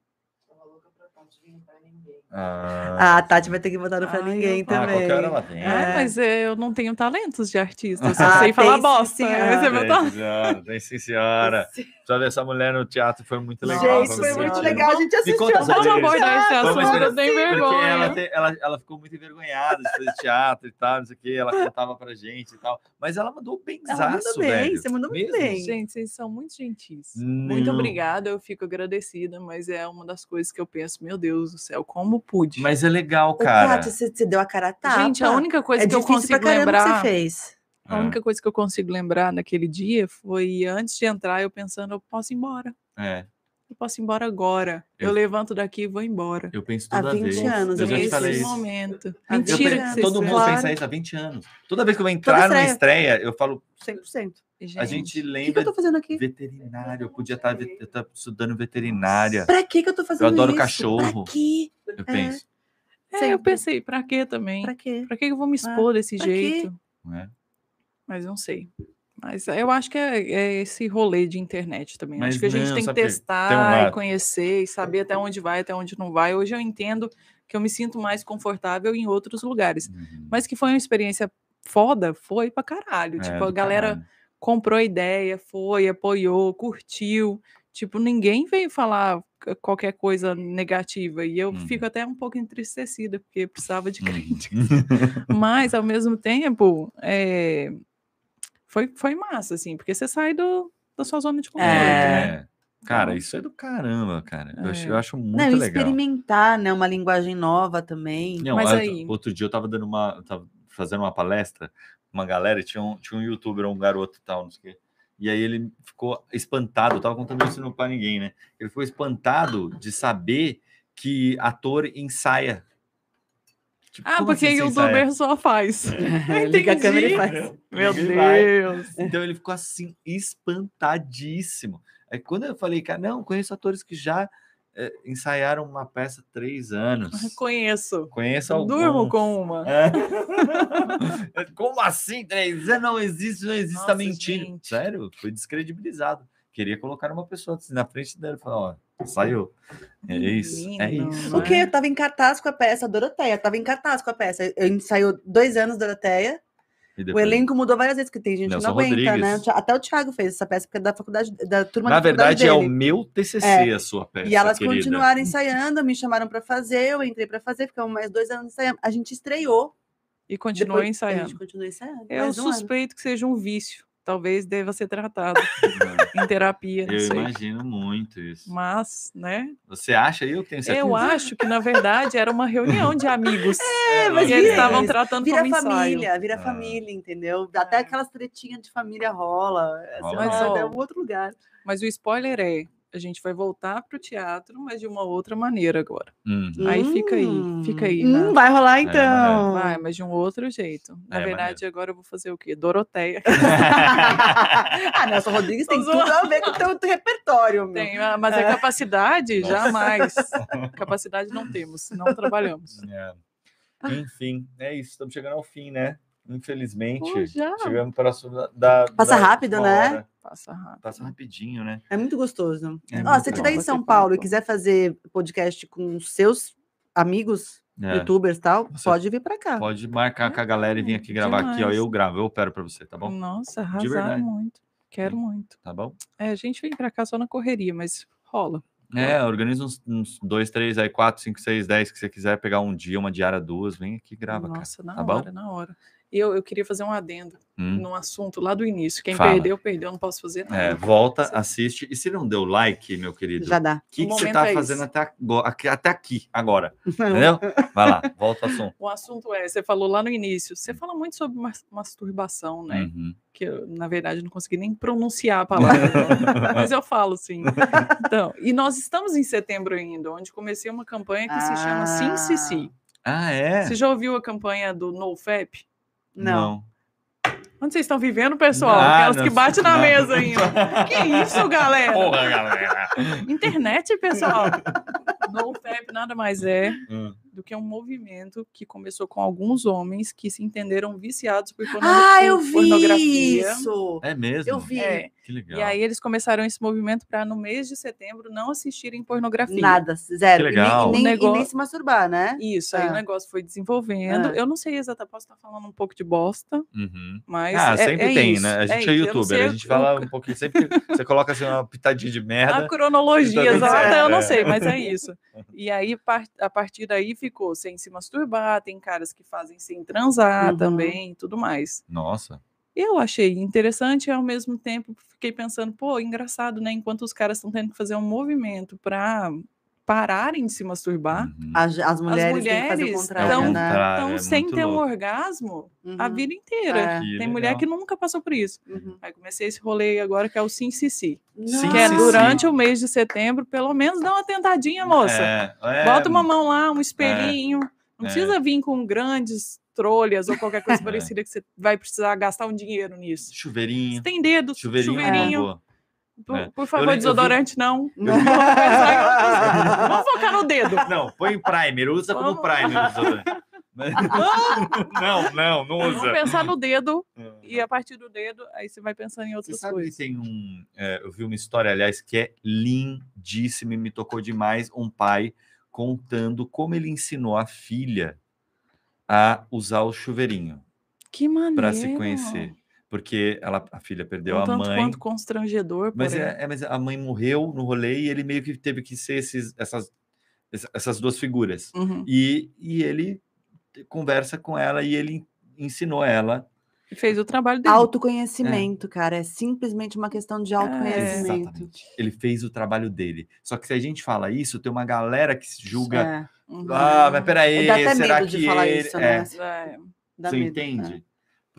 Tava louca pra Tati vir pra ninguém. Ah, Ah, a Tati vai ter que botar no pra Ai, ninguém eu- ah, também. qualquer hora ela vem. Ah, É. mas eu não tenho talentos de artista. Eu só Ah, sei falar tem sim, bosta. senhora. Esse é meu Tem, talento. senhora, tem sim, senhora. Só ver essa mulher no teatro foi muito legal. Gente, foi muito legal. A gente assistiu conta a essa Vamos abordar esse assunto, eu ver. tenho Porque ela, vergonha. te- ela, ela ficou muito envergonhada de fazer teatro e tal, não sei o que, ela contava pra gente e tal. Mas ela mandou bem Ela mandou bem, velho. você mandou muito bem. Gente, vocês são muito gentis. Muito obrigada, eu fico agradecida, mas é uma das coisas que eu penso, meu Deus do céu, como pude? Mas é legal, Ô, cara. Tati, você, você deu a cara a tapa. Gente, a única coisa é que eu difícil pra consigo caramba que lembrar, você fez. A É, única coisa que eu consigo lembrar naquele dia foi antes de entrar, eu pensando, eu posso ir embora. É, Eu posso ir embora agora. Eu, Eu- levanto daqui e vou embora. eu penso Há toda 20 vez. anos, eu já te falei isso. momento. Há Eu 20 Mentira penso- que vocês todo mundo Claro. pensa isso há 20 anos. Toda vez que eu vou entrar numa estreia. estreia, eu falo, 100%. a gente Gente, O que, que lembra eu tô fazendo aqui? veterinário, eu podia estar, eu estar estudando veterinária. Pra que que eu tô fazendo adoro isso? cachorro. Pra quê? Eu penso, é, eu sempre. pensei, pra quê também? Pra Pra, quê? que eu vou me expor desse pra quê? jeito? Mas não sei. Mas eu acho que é, é esse rolê de internet também. Mas acho que a gente não, tem que testar tem um e conhecer e saber até onde vai, até onde não vai. Hoje eu entendo que eu me sinto mais confortável em outros lugares. Uhum. Mas que foi uma experiência foda, foi pra caralho. É, tipo, a galera caralho. comprou a ideia, foi, apoiou, curtiu. Tipo, ninguém veio falar qualquer coisa negativa. E eu Uhum. fico até um pouco entristecida, porque precisava de Uhum. críticas. Mas, ao mesmo tempo, é, foi, foi massa, assim, porque você sai do, da sua zona de conforto. né? É. Cara, Então- isso é do caramba, cara. Eu, acho, É. eu acho muito Não, legal. experimentar, né? Uma linguagem nova também. Não, Mas a- aí- Outro dia eu tava dando uma. Tava fazendo uma palestra, uma galera, tinha um, tinha um youtuber, um garoto e tal, não sei o quê. E aí ele ficou espantado, eu tava contando isso não pra ninguém, né? Ele ficou espantado de saber que ator ensaia. Tipo, Ah, porque assim o youtuber só faz. Liga a câmera e Entendi. faz. Meu vai. Deus. Então ele ficou assim, espantadíssimo. Aí quando eu falei, cara, não, conheço atores que já eh, ensaiaram uma peça há três anos. Conheço. Conheço alguns. Durmo com uma. É. Como assim? Três anos não existe, não existe, tá Nossa, mentindo. gente. Sério, foi descredibilizado. Queria colocar uma pessoa assim na frente dele e falar, ó, saiu. É isso, é Menino, isso. não O quê? é? Eu tava em cartaz com a peça, Doroteia. Tava em cartaz com a peça. Eu ensaiou dois anos Doroteia. E O elenco mudou várias vezes, porque tem gente Nelson que não aguenta, Rodrigues. né? Até o Thiago fez essa peça, porque é da faculdade, da turma Na da verdade, é o dele. meu TCC É. a sua peça, E elas querida. continuaram ensaiando, me chamaram pra fazer, eu entrei pra fazer, ficamos mais dois anos ensaiando. A gente estreou. E continua depois- A ensaiando. gente continuou ensaiando. Eu um ano. suspeito que seja um vício. Talvez deva ser tratado em terapia, não Eu sei. imagino muito isso. Mas, né? Você acha? Eu tenho certeza. Eu acho que, na verdade, era uma reunião de amigos. É, mas e eles estavam tratando Vira como ensaio. família, vira Ah. família, entendeu? Até aquelas tretinhas de família rola. É Mas, ó, é um outro lugar. Mas o spoiler é: a gente vai voltar pro teatro, mas de uma outra maneira agora. Uhum. Aí fica aí, fica aí, Hum, né? vai rolar É, então. Vai, mas de um outro jeito. Na É, verdade, agora eu vou fazer o quê? Doroteia. ah, Nelson Rodrigues tem tudo a ver com o teu, teu repertório, meu. Tem, ah, mas a É. capacidade, jamais. Capacidade não temos, não trabalhamos. É. Enfim, é isso. Estamos chegando ao fim, né? Infelizmente, Pô, já? chegamos próximo da, da- Passa da rápido, né? hora. Passa rápido. Passa rapidinho, né? É muito gostoso. É Ó, muito se bom. estiver em São Paulo e quiser fazer podcast com os seus amigos, É. youtubers e tal, Você pode vir pra cá. Pode marcar com a galera e vir aqui gravar aqui, ó. Demais. Eu gravo, eu opero pra você, tá bom? Nossa, verdade. arrasaram muito. Quero muito. Tá bom? É, a gente vem pra cá só na correria, mas rola. É, organiza uns, uns dois, três, aí quatro, cinco, seis, dez, que você quiser pegar um dia, uma diária, duas, vem aqui e grava, Nossa, na Tá bom? hora, na hora. Eu, eu queria fazer um adendo. Hum. num assunto lá do início. Quem Fala. perdeu, perdeu, não posso fazer nada. É, volta, Sim. assiste. E se não deu like, meu querido, Já dá. o que, O que você momento tá é fazendo até, até aqui, agora? Entendeu? Vai lá, volta ao assunto. O assunto é, você falou lá no início, você fala muito sobre mas- masturbação, né? Uhum. Que eu, na verdade, não consegui nem pronunciar a palavra, mas eu falo sim. Então, e nós estamos em setembro ainda, onde comecei uma campanha que se chama Sim Se Sim. Ah, é? Você já ouviu a campanha do NoFap? Não. Onde vocês estão vivendo, pessoal? Ah, Aquelas não, que batem na não. mesa ainda. Que isso, galera? Porra, galera! Internet, pessoal. NoFap nada mais é Hum. Do que um movimento que começou com alguns homens que se entenderam viciados por, porno- Ah, eu vi pornografia. isso! É mesmo? Eu vi. É, Que legal. e aí eles começaram esse movimento para no mês de setembro não assistirem pornografia. Nada, zero. Que E nem- legal. E nem, O e negócio- nem se masturbar, né? Isso, aí Ah. o negócio foi desenvolvendo. Ah. Eu não sei exatamente, posso estar falando um pouco de bosta, Uhum. mas. Ah, é- sempre é tem, isso, né? A gente é. Eu não youtuber, sei a gente fala o- um pouquinho, sempre que você coloca assim uma pitadinha de merda. A cronologia tudo exata eu não é. sei, mas é isso. E aí, a partir daí, ficou sem se masturbar, tem caras que fazem sem transar Uhum. também, tudo mais. Nossa. Eu achei interessante e ao mesmo tempo fiquei pensando, pô, engraçado, né? Enquanto os caras estão tendo que fazer um movimento para pararem de se masturbar, Uhum. As, as mulheres, têm que fazer o mulheres contrário, tão- né? estão é sem ter um louco. orgasmo a Uhum. vida inteira. É. Tem mulher legal. que nunca passou por isso. Uhum. Aí comecei esse rolê agora que é o Sim Sim Sim, Sim, que é sim, durante sim. o mês de setembro, pelo menos dá uma tentadinha, moça. É, é, Bota uma mão lá, um espelhinho. Não é. precisa vir com grandes trolhas ou qualquer coisa É. parecida que você vai precisar gastar um dinheiro nisso. Você Chuveirinho. tem dedos, Chuveirinho. chuveirinho. É. Por, É. por favor, eu vi- desodorante não. Vamos pensar Vamos focar no dedo. Não, põe primer, usa como Vamos. primer. o desodorante. não, não, não Vamos usa. pensar no dedo e a partir do dedo, aí você vai pensando em Você outras sabe que coisas. tem um. é, eu vi uma história, aliás, que é lindíssima e me tocou demais. Um pai contando como ele ensinou a filha a usar o chuveirinho Que maneiro. para se conhecer. Porque ela, a filha perdeu Um a tanto mãe. quanto constrangedor, Mas, é, é, mas a mãe morreu no rolê e ele meio que teve que ser esses, essas, essa- essas duas figuras. Uhum. E, e ele conversa com ela e ele ensinou ela. E fez o trabalho dele. Autoconhecimento, cara. É simplesmente uma questão de autoconhecimento. Exatamente. Ele fez o trabalho dele. Só que se a gente fala isso, tem uma galera que se julga. É. Uhum. Ah, mas peraí, Dá até será medo que de falar ele... isso, é, né? É. Dá você medo, entende? né?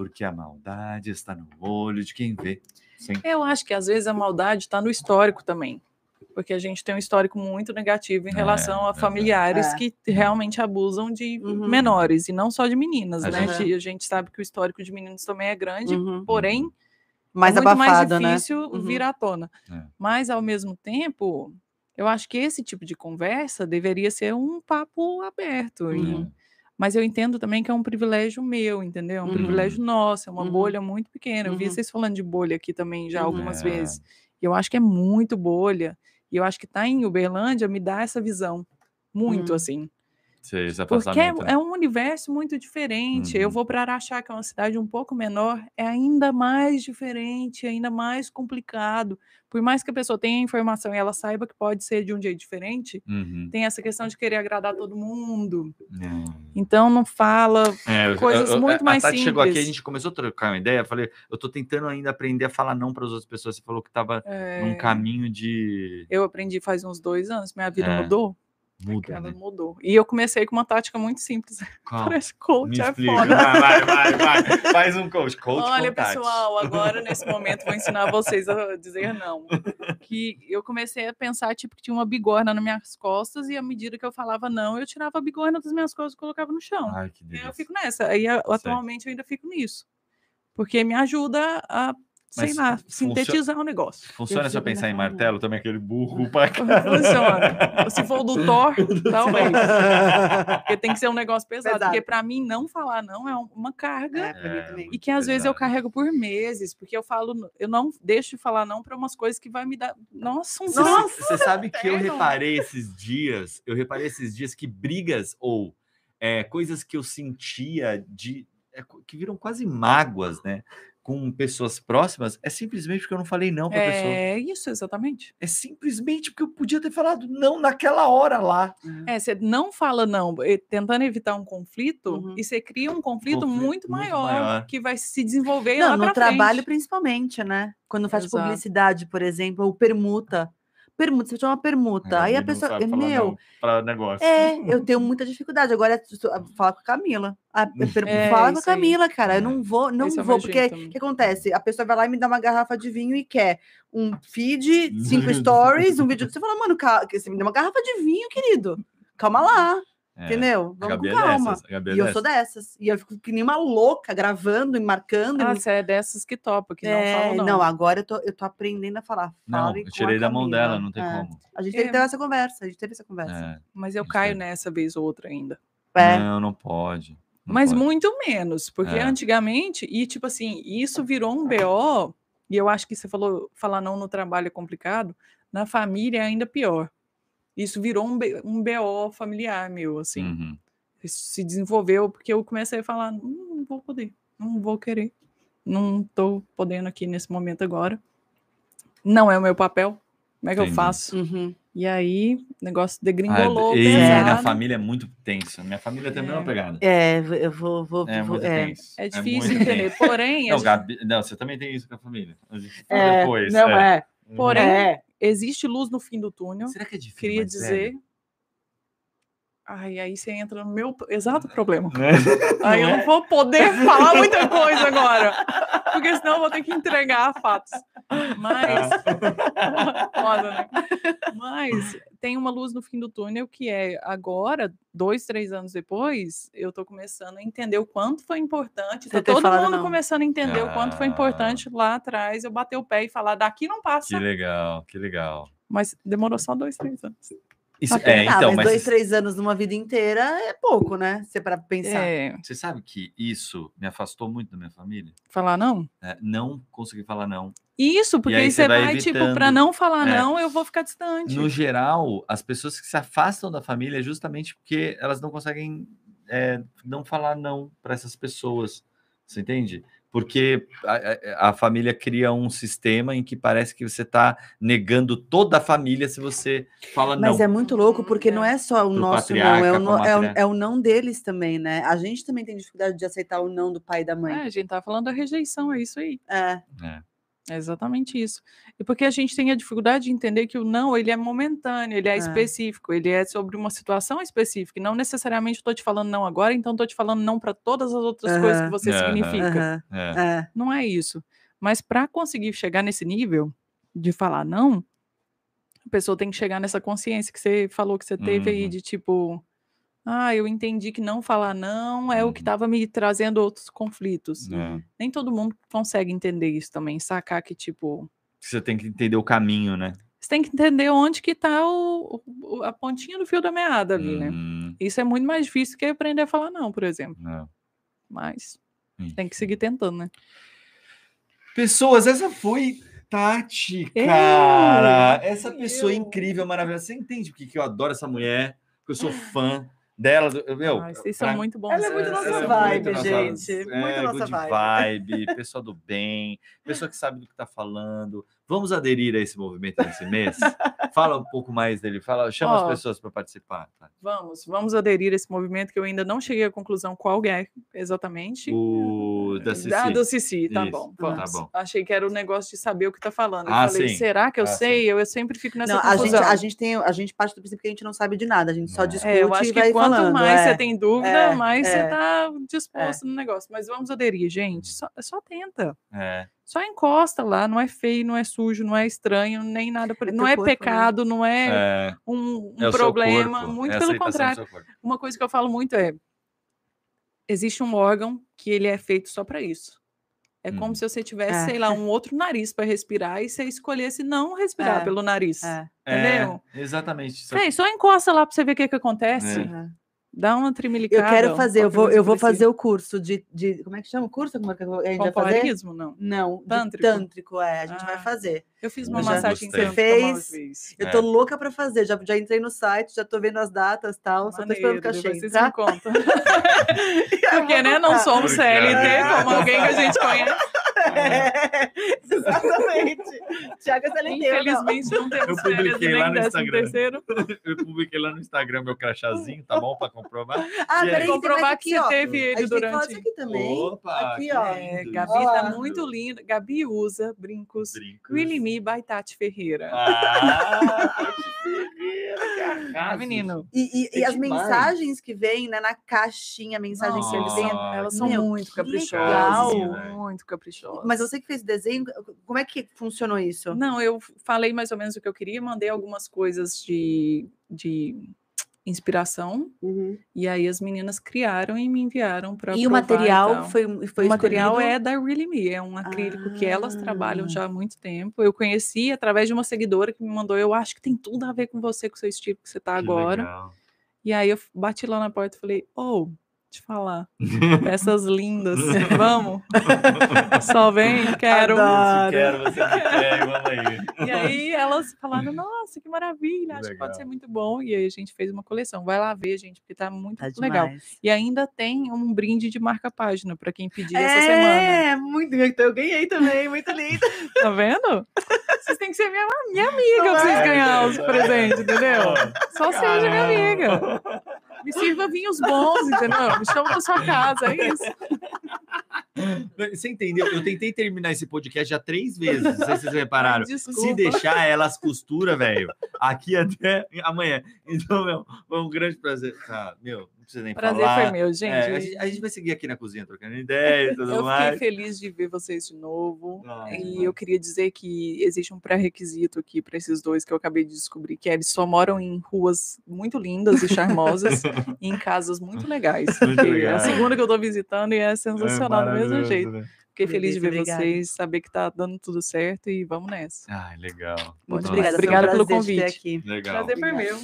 Porque a maldade está no olho de quem vê. Sim. Eu acho que às vezes a maldade está no histórico também. Porque a gente tem um histórico muito negativo em É, relação a verdade. familiares É. que realmente abusam de Uhum. menores, e não só de meninas, A né? gente- A gente sabe que o histórico de meninos também é grande, Uhum. porém, Mais é muito abafado, mais né? difícil Uhum. vir à tona. É. Mas, ao mesmo tempo, eu acho que esse tipo de conversa deveria ser um papo aberto. e- Uhum. Mas eu entendo também que é um privilégio meu, entendeu? É um Uhum. privilégio nosso, é uma Uhum. bolha muito pequena. Eu vi Uhum. vocês falando de bolha aqui também já Uhum. algumas É. vezes. E eu acho que é muito bolha. E eu acho que estar em Uberlândia me dá essa visão. Muito Uhum. assim. Porque é, né? é um universo muito diferente. Eu Uhum. vou para Araxá, que é uma cidade um pouco menor, é ainda mais diferente, ainda mais complicado. Por mais que a pessoa tenha informação e ela saiba que pode ser de um jeito diferente, Uhum. tem essa questão de querer agradar todo mundo. É. Então não fala. É, eu- Coisas eu- eu- muito mais A Tati chegou aqui, a simples. gente começou a trocar uma ideia. Eu falei, eu tô tentando ainda aprender a falar não para as outras pessoas. Você falou que tava é, num caminho de. Eu aprendi faz uns dois anos, minha vida É. mudou. Muda, Ela né? mudou. E eu comecei com uma tática muito simples. Qual? Parece Me coach, é explica. foda. Vai, vai, vai, vai. Faz um coach. Coach Olha, pessoal, agora nesse momento vou ensinar vocês a dizer não. Que eu comecei a pensar, tipo, que tinha uma bigorna nas minhas costas, e à medida que eu falava não, eu tirava a bigorna das minhas costas e colocava no chão. Ai, que E eu fico nessa. Aí a- atualmente eu ainda fico nisso. Porque me ajuda a sei Mas lá, funciona- sintetizar o negócio. Funciona se eu pensar em onda. martelo também, aquele burro pra. Funciona. Se for o do Thor, talvez. Porque tem que ser um negócio pesado. Pesado. Porque para mim, não falar não é um- uma carga. É, É. E que às vezes eu Pesado. carrego por meses, porque eu falo, eu não deixo de falar não para umas coisas que vai me dar. Nossa, um Você, desafio. você sabe que eu reparei esses dias, eu reparei esses dias que brigas ou é, coisas que eu sentia de é, que viram quase mágoas, né? Com pessoas próximas, é simplesmente porque eu não falei não pra pessoa. É isso, exatamente. É simplesmente porque eu podia ter falado não naquela hora lá. É, você não fala não, tentando evitar um conflito, Uhum. e você cria um conflito, Conflito muito, muito maior, maior. que vai se desenvolver Não, lá no trabalho frente. principalmente, né? Quando faz Exato. publicidade, por exemplo, ou permuta. Permuta, você chama permuta. Aí a pessoa. Meu, para negócio. é, eu tenho muita dificuldade. Agora é tu- falar com a Camila. A, per- É, fala com a isso aí. Camila, cara. Eu não vou, não Esse é vou, meu porque o que acontece? A pessoa vai lá e me dá uma garrafa de vinho e quer um feed, cinco stories, um vídeo. Você fala, mano, você me deu uma garrafa de vinho, querido. Calma lá, É, entendeu? A Vamos Gabi com é calma. dessas. A Gabi é E eu sou dessas. dessas. E eu fico que nem uma louca, gravando e marcando. e Ah, não você é dessas que topa, que não é, falam não. agora eu tô, eu tô aprendendo a falar. Não, eu tirei da mão dela, não tem É. como. A gente É. teve que ter essa conversa, a gente teve essa conversa. É. Mas eu caio é. nessa vez ou outra ainda. É. Não, não pode. não Mas pode. muito menos, porque É. antigamente, e tipo assim, isso virou um BO, e eu acho que você falou, falar não no trabalho é complicado, na família é ainda pior. Isso virou um, um BO familiar meu, assim. Uhum. Isso se desenvolveu porque eu comecei a falar, "Hum, não vou poder, não vou querer, não tô podendo aqui nesse momento agora. Não é o meu papel, como é que Entendi. eu faço? Uhum. E aí, o negócio Ah, degringolou, e minha pesado. família é muito tensa. Minha família também é uma É. pegada. É, eu vou. vou, É vou- é. tenso. É difícil muito entender, tenso. porém, Não, gente- Gabi, não, você também tem isso com a família. A É, depois. não, é. é. porém, É. existe luz no fim do túnel. Será que é difícil? Queria dizer. Ai, aí você entra no meu exato problema. Né? Aí eu não vou poder falar muita coisa agora, porque senão eu vou ter que entregar fatos. Mas. Foda, né? Mas tem uma luz no fim do túnel que é agora, dois, três anos depois, eu tô começando a entender o quanto foi importante. Você Tá todo mundo não. começando a entender o quanto foi Ah. importante lá atrás eu bater o pé e falar daqui não passa. Que legal, que legal. Mas demorou só dois, três anos. Isso, é, Ah, então, mas, mas dois, você- três anos numa vida inteira é pouco, né? Se para pensar. É, você sabe que isso me afastou muito da minha família? falar não? É, não consegui falar não. Isso, porque aí você você vai vai, tipo, pra não falar É. não, eu vou ficar distante. No geral, as pessoas que se afastam da família é justamente porque elas não conseguem é, não falar não para essas pessoas. Você entende? Porque a, a- família cria um sistema em que parece que você está negando toda a família se você fala Mas não. é muito louco, porque não é só o Pro nosso não, é o, no- é, o, é o não deles também, né? A gente também tem dificuldade de aceitar o não do pai e da É, mãe. a gente tá falando da rejeição, é isso aí. É. É. É exatamente isso. E porque a gente tem a dificuldade de entender que o não, ele é momentâneo, ele é, É. específico, ele é sobre uma situação específica. E não necessariamente estou te falando não agora, então estou te falando não para todas as outras coisas que você significa. É. é. Não é isso. Mas para conseguir chegar nesse nível de falar não, a pessoa tem que chegar nessa consciência que você falou que você teve aí Uhum. de tipo, ah, eu entendi que não falar não é o que Uhum. estava me trazendo outros conflitos. É. Nem todo mundo consegue entender isso também, sacar que tipo, Você tem que entender o caminho, né? você tem que entender onde que tá o, o- a pontinha do fio da meada ali, né? Uhum. Isso é muito mais difícil que aprender a falar não, por exemplo. É. Mas Enfim. tem que seguir tentando, né? Pessoas, essa foi Tati, Eu, cara. Essa pessoa eu. incrível, maravilhosa. Você entende porque que eu adoro essa mulher? Que eu sou fã dela. do- Meu, Ai, vocês pra- são muito bons. Ela é muito nossa ela é vibe, muito nossa- gente. é, Muito nossa good vibe. vibe, pessoa do bem, pessoa que sabe do que tá falando. Vamos aderir a esse movimento nesse mês? Fala um pouco mais dele, fala, chama Ó. as pessoas para participar. tá? Vamos, vamos aderir a esse movimento que eu ainda não cheguei à conclusão qual é exatamente. O da Cici. Ah, do Cici, tá Isso, bom. tá Vamos. bom. Achei que era o negócio de saber o que tá falando. Eu Ah, falei, sim. será que eu Ah, sei? Eu, eu sempre fico nessa Não, a gente, confusão. a, gente tem, a gente parte do princípio que a gente não sabe de nada, a gente só É. discute É, eu acho e que vai quanto falando. mais é. você tem dúvida, é, mais é, você tá disposto no negócio. Mas vamos aderir, gente. Só, só tenta. É, Só encosta lá, não é feio, não é sujo, não é estranho, nem nada. por- É não é corpo, né? pecado, não é, é, um, um é seu problema. corpo, Muito é pelo contrário. Uma coisa que eu falo muito é: existe um órgão que ele é feito só para isso. É como Hum. se você tivesse, É. sei lá, um outro nariz para respirar e você escolhesse não respirar É, pelo nariz. É, Entendeu? É, exatamente. Só Véi, só encosta lá para você ver o que, que acontece. Dá uma Eu trimilicada. quero fazer, eu vou, eu vou que fazer o curso de, de. Como é que chama o curso? Como é que a gente vai fazer? Não. Não, Tântrico? tântrico, é. A gente vai Ah. fazer. Eu fiz Eu uma já massagem tântrica Você fez? Eu É. tô louca pra fazer. Já, já entrei no site, já tô vendo as datas e tal. Só tô esperando o Maneiro, cachê vocês entrar. me contam. Porque, né, não somos CLT, como alguém que a gente conhece. É, exatamente. Tiago é não. Infelizmente, não temos Eu publiquei e lá no Instagram. terceiro. Eu publiquei lá no Instagram meu crachazinho, tá bom? Pra comprovar. Ah, E aí? peraí, Comprovar que você teve A ele durante... aqui também. Opa, Aqui, ó. É. Gabi tá lá. muito linda. Gabi usa brincos Brincos. Me by Tati Ferreira. Ah, Tati Ferreira, Ah, menino. E, e- e É as demais. mensagens que vêm né, na caixinha, a mensagem que eles. Ah, elas são muito caprichosas. legal. Muito caprichosas. Mas você que fez desenho, como é que funcionou isso? Não, eu falei mais ou menos o que eu queria, mandei algumas coisas de, de inspiração, Uhum. e aí as meninas criaram e me enviaram para E o material foi, foi o material escolhido? é da Really Me, é um acrílico que elas trabalham Ah. já há muito tempo. Eu conheci através de uma seguidora que me mandou, eu acho que tem tudo a ver com você, com o seu estilo que você tá Que agora. legal. E aí eu bati lá na porta e falei, ô, te falar, peças lindas, vamos? Só vem, quero. Adoro. Quero, você me quer, aí. E aí elas falaram, nossa, que maravilha, acho que Legal. pode ser muito bom. E aí a gente fez uma coleção. Vai lá ver, gente, porque tá muito Tá legal. E ainda tem um brinde de marca-página para quem pedir essa semana. É, muito. então Eu ganhei também, muito lindo. Tá vendo? Vocês têm que ser minha, minha amiga pra vocês é? ganhar os presentes, entendeu? Só seja minha Caramba. amiga. Me sirva vinhos bons, entendeu? Me chama pra sua casa, é isso. Você entendeu? Eu tentei terminar esse podcast já três vezes, não sei se vocês repararam. Ai, Se desculpa. deixar, elas costura, velho, aqui até amanhã. Então, meu, foi um grande prazer. Tá, meu, precisa nem Prazer falar. foi meu, gente. É, a, gente, a gente vai seguir aqui na cozinha trocando ideia e tudo Eu mais. fiquei feliz de ver vocês de novo. Ai, e demais. eu queria dizer que existe um pré-requisito aqui para esses dois que eu acabei de descobrir, que é eles só moram em ruas muito lindas e charmosas e em casas muito legais. Muito É a segunda que eu tô visitando e é sensacional do mesmo jeito. né? Fiquei feliz de ver Obrigada. vocês, saber que tá dando tudo certo e vamos nessa. Ai, legal. Muito obrigada. Obrigada pelo prazer convite. aqui. Legal. Prazer foi meu.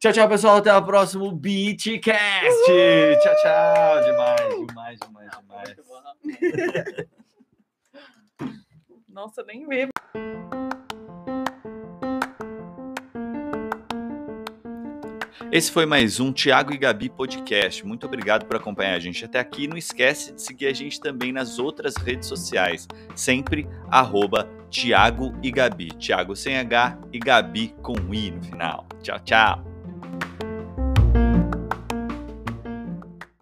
Tchau, tchau, pessoal. Até o próximo Beatcast. Tchau, tchau. Demais, demais, demais, demais. Nossa, nem vê. Esse foi mais um Tiago e Gabi Podcast. Muito obrigado por acompanhar a gente até aqui. Não esquece de seguir a gente também nas outras redes sociais. Sempre arroba Tiago e Gabi. Tiago sem H e Gabi com I no final. Tchau, tchau. Thank you.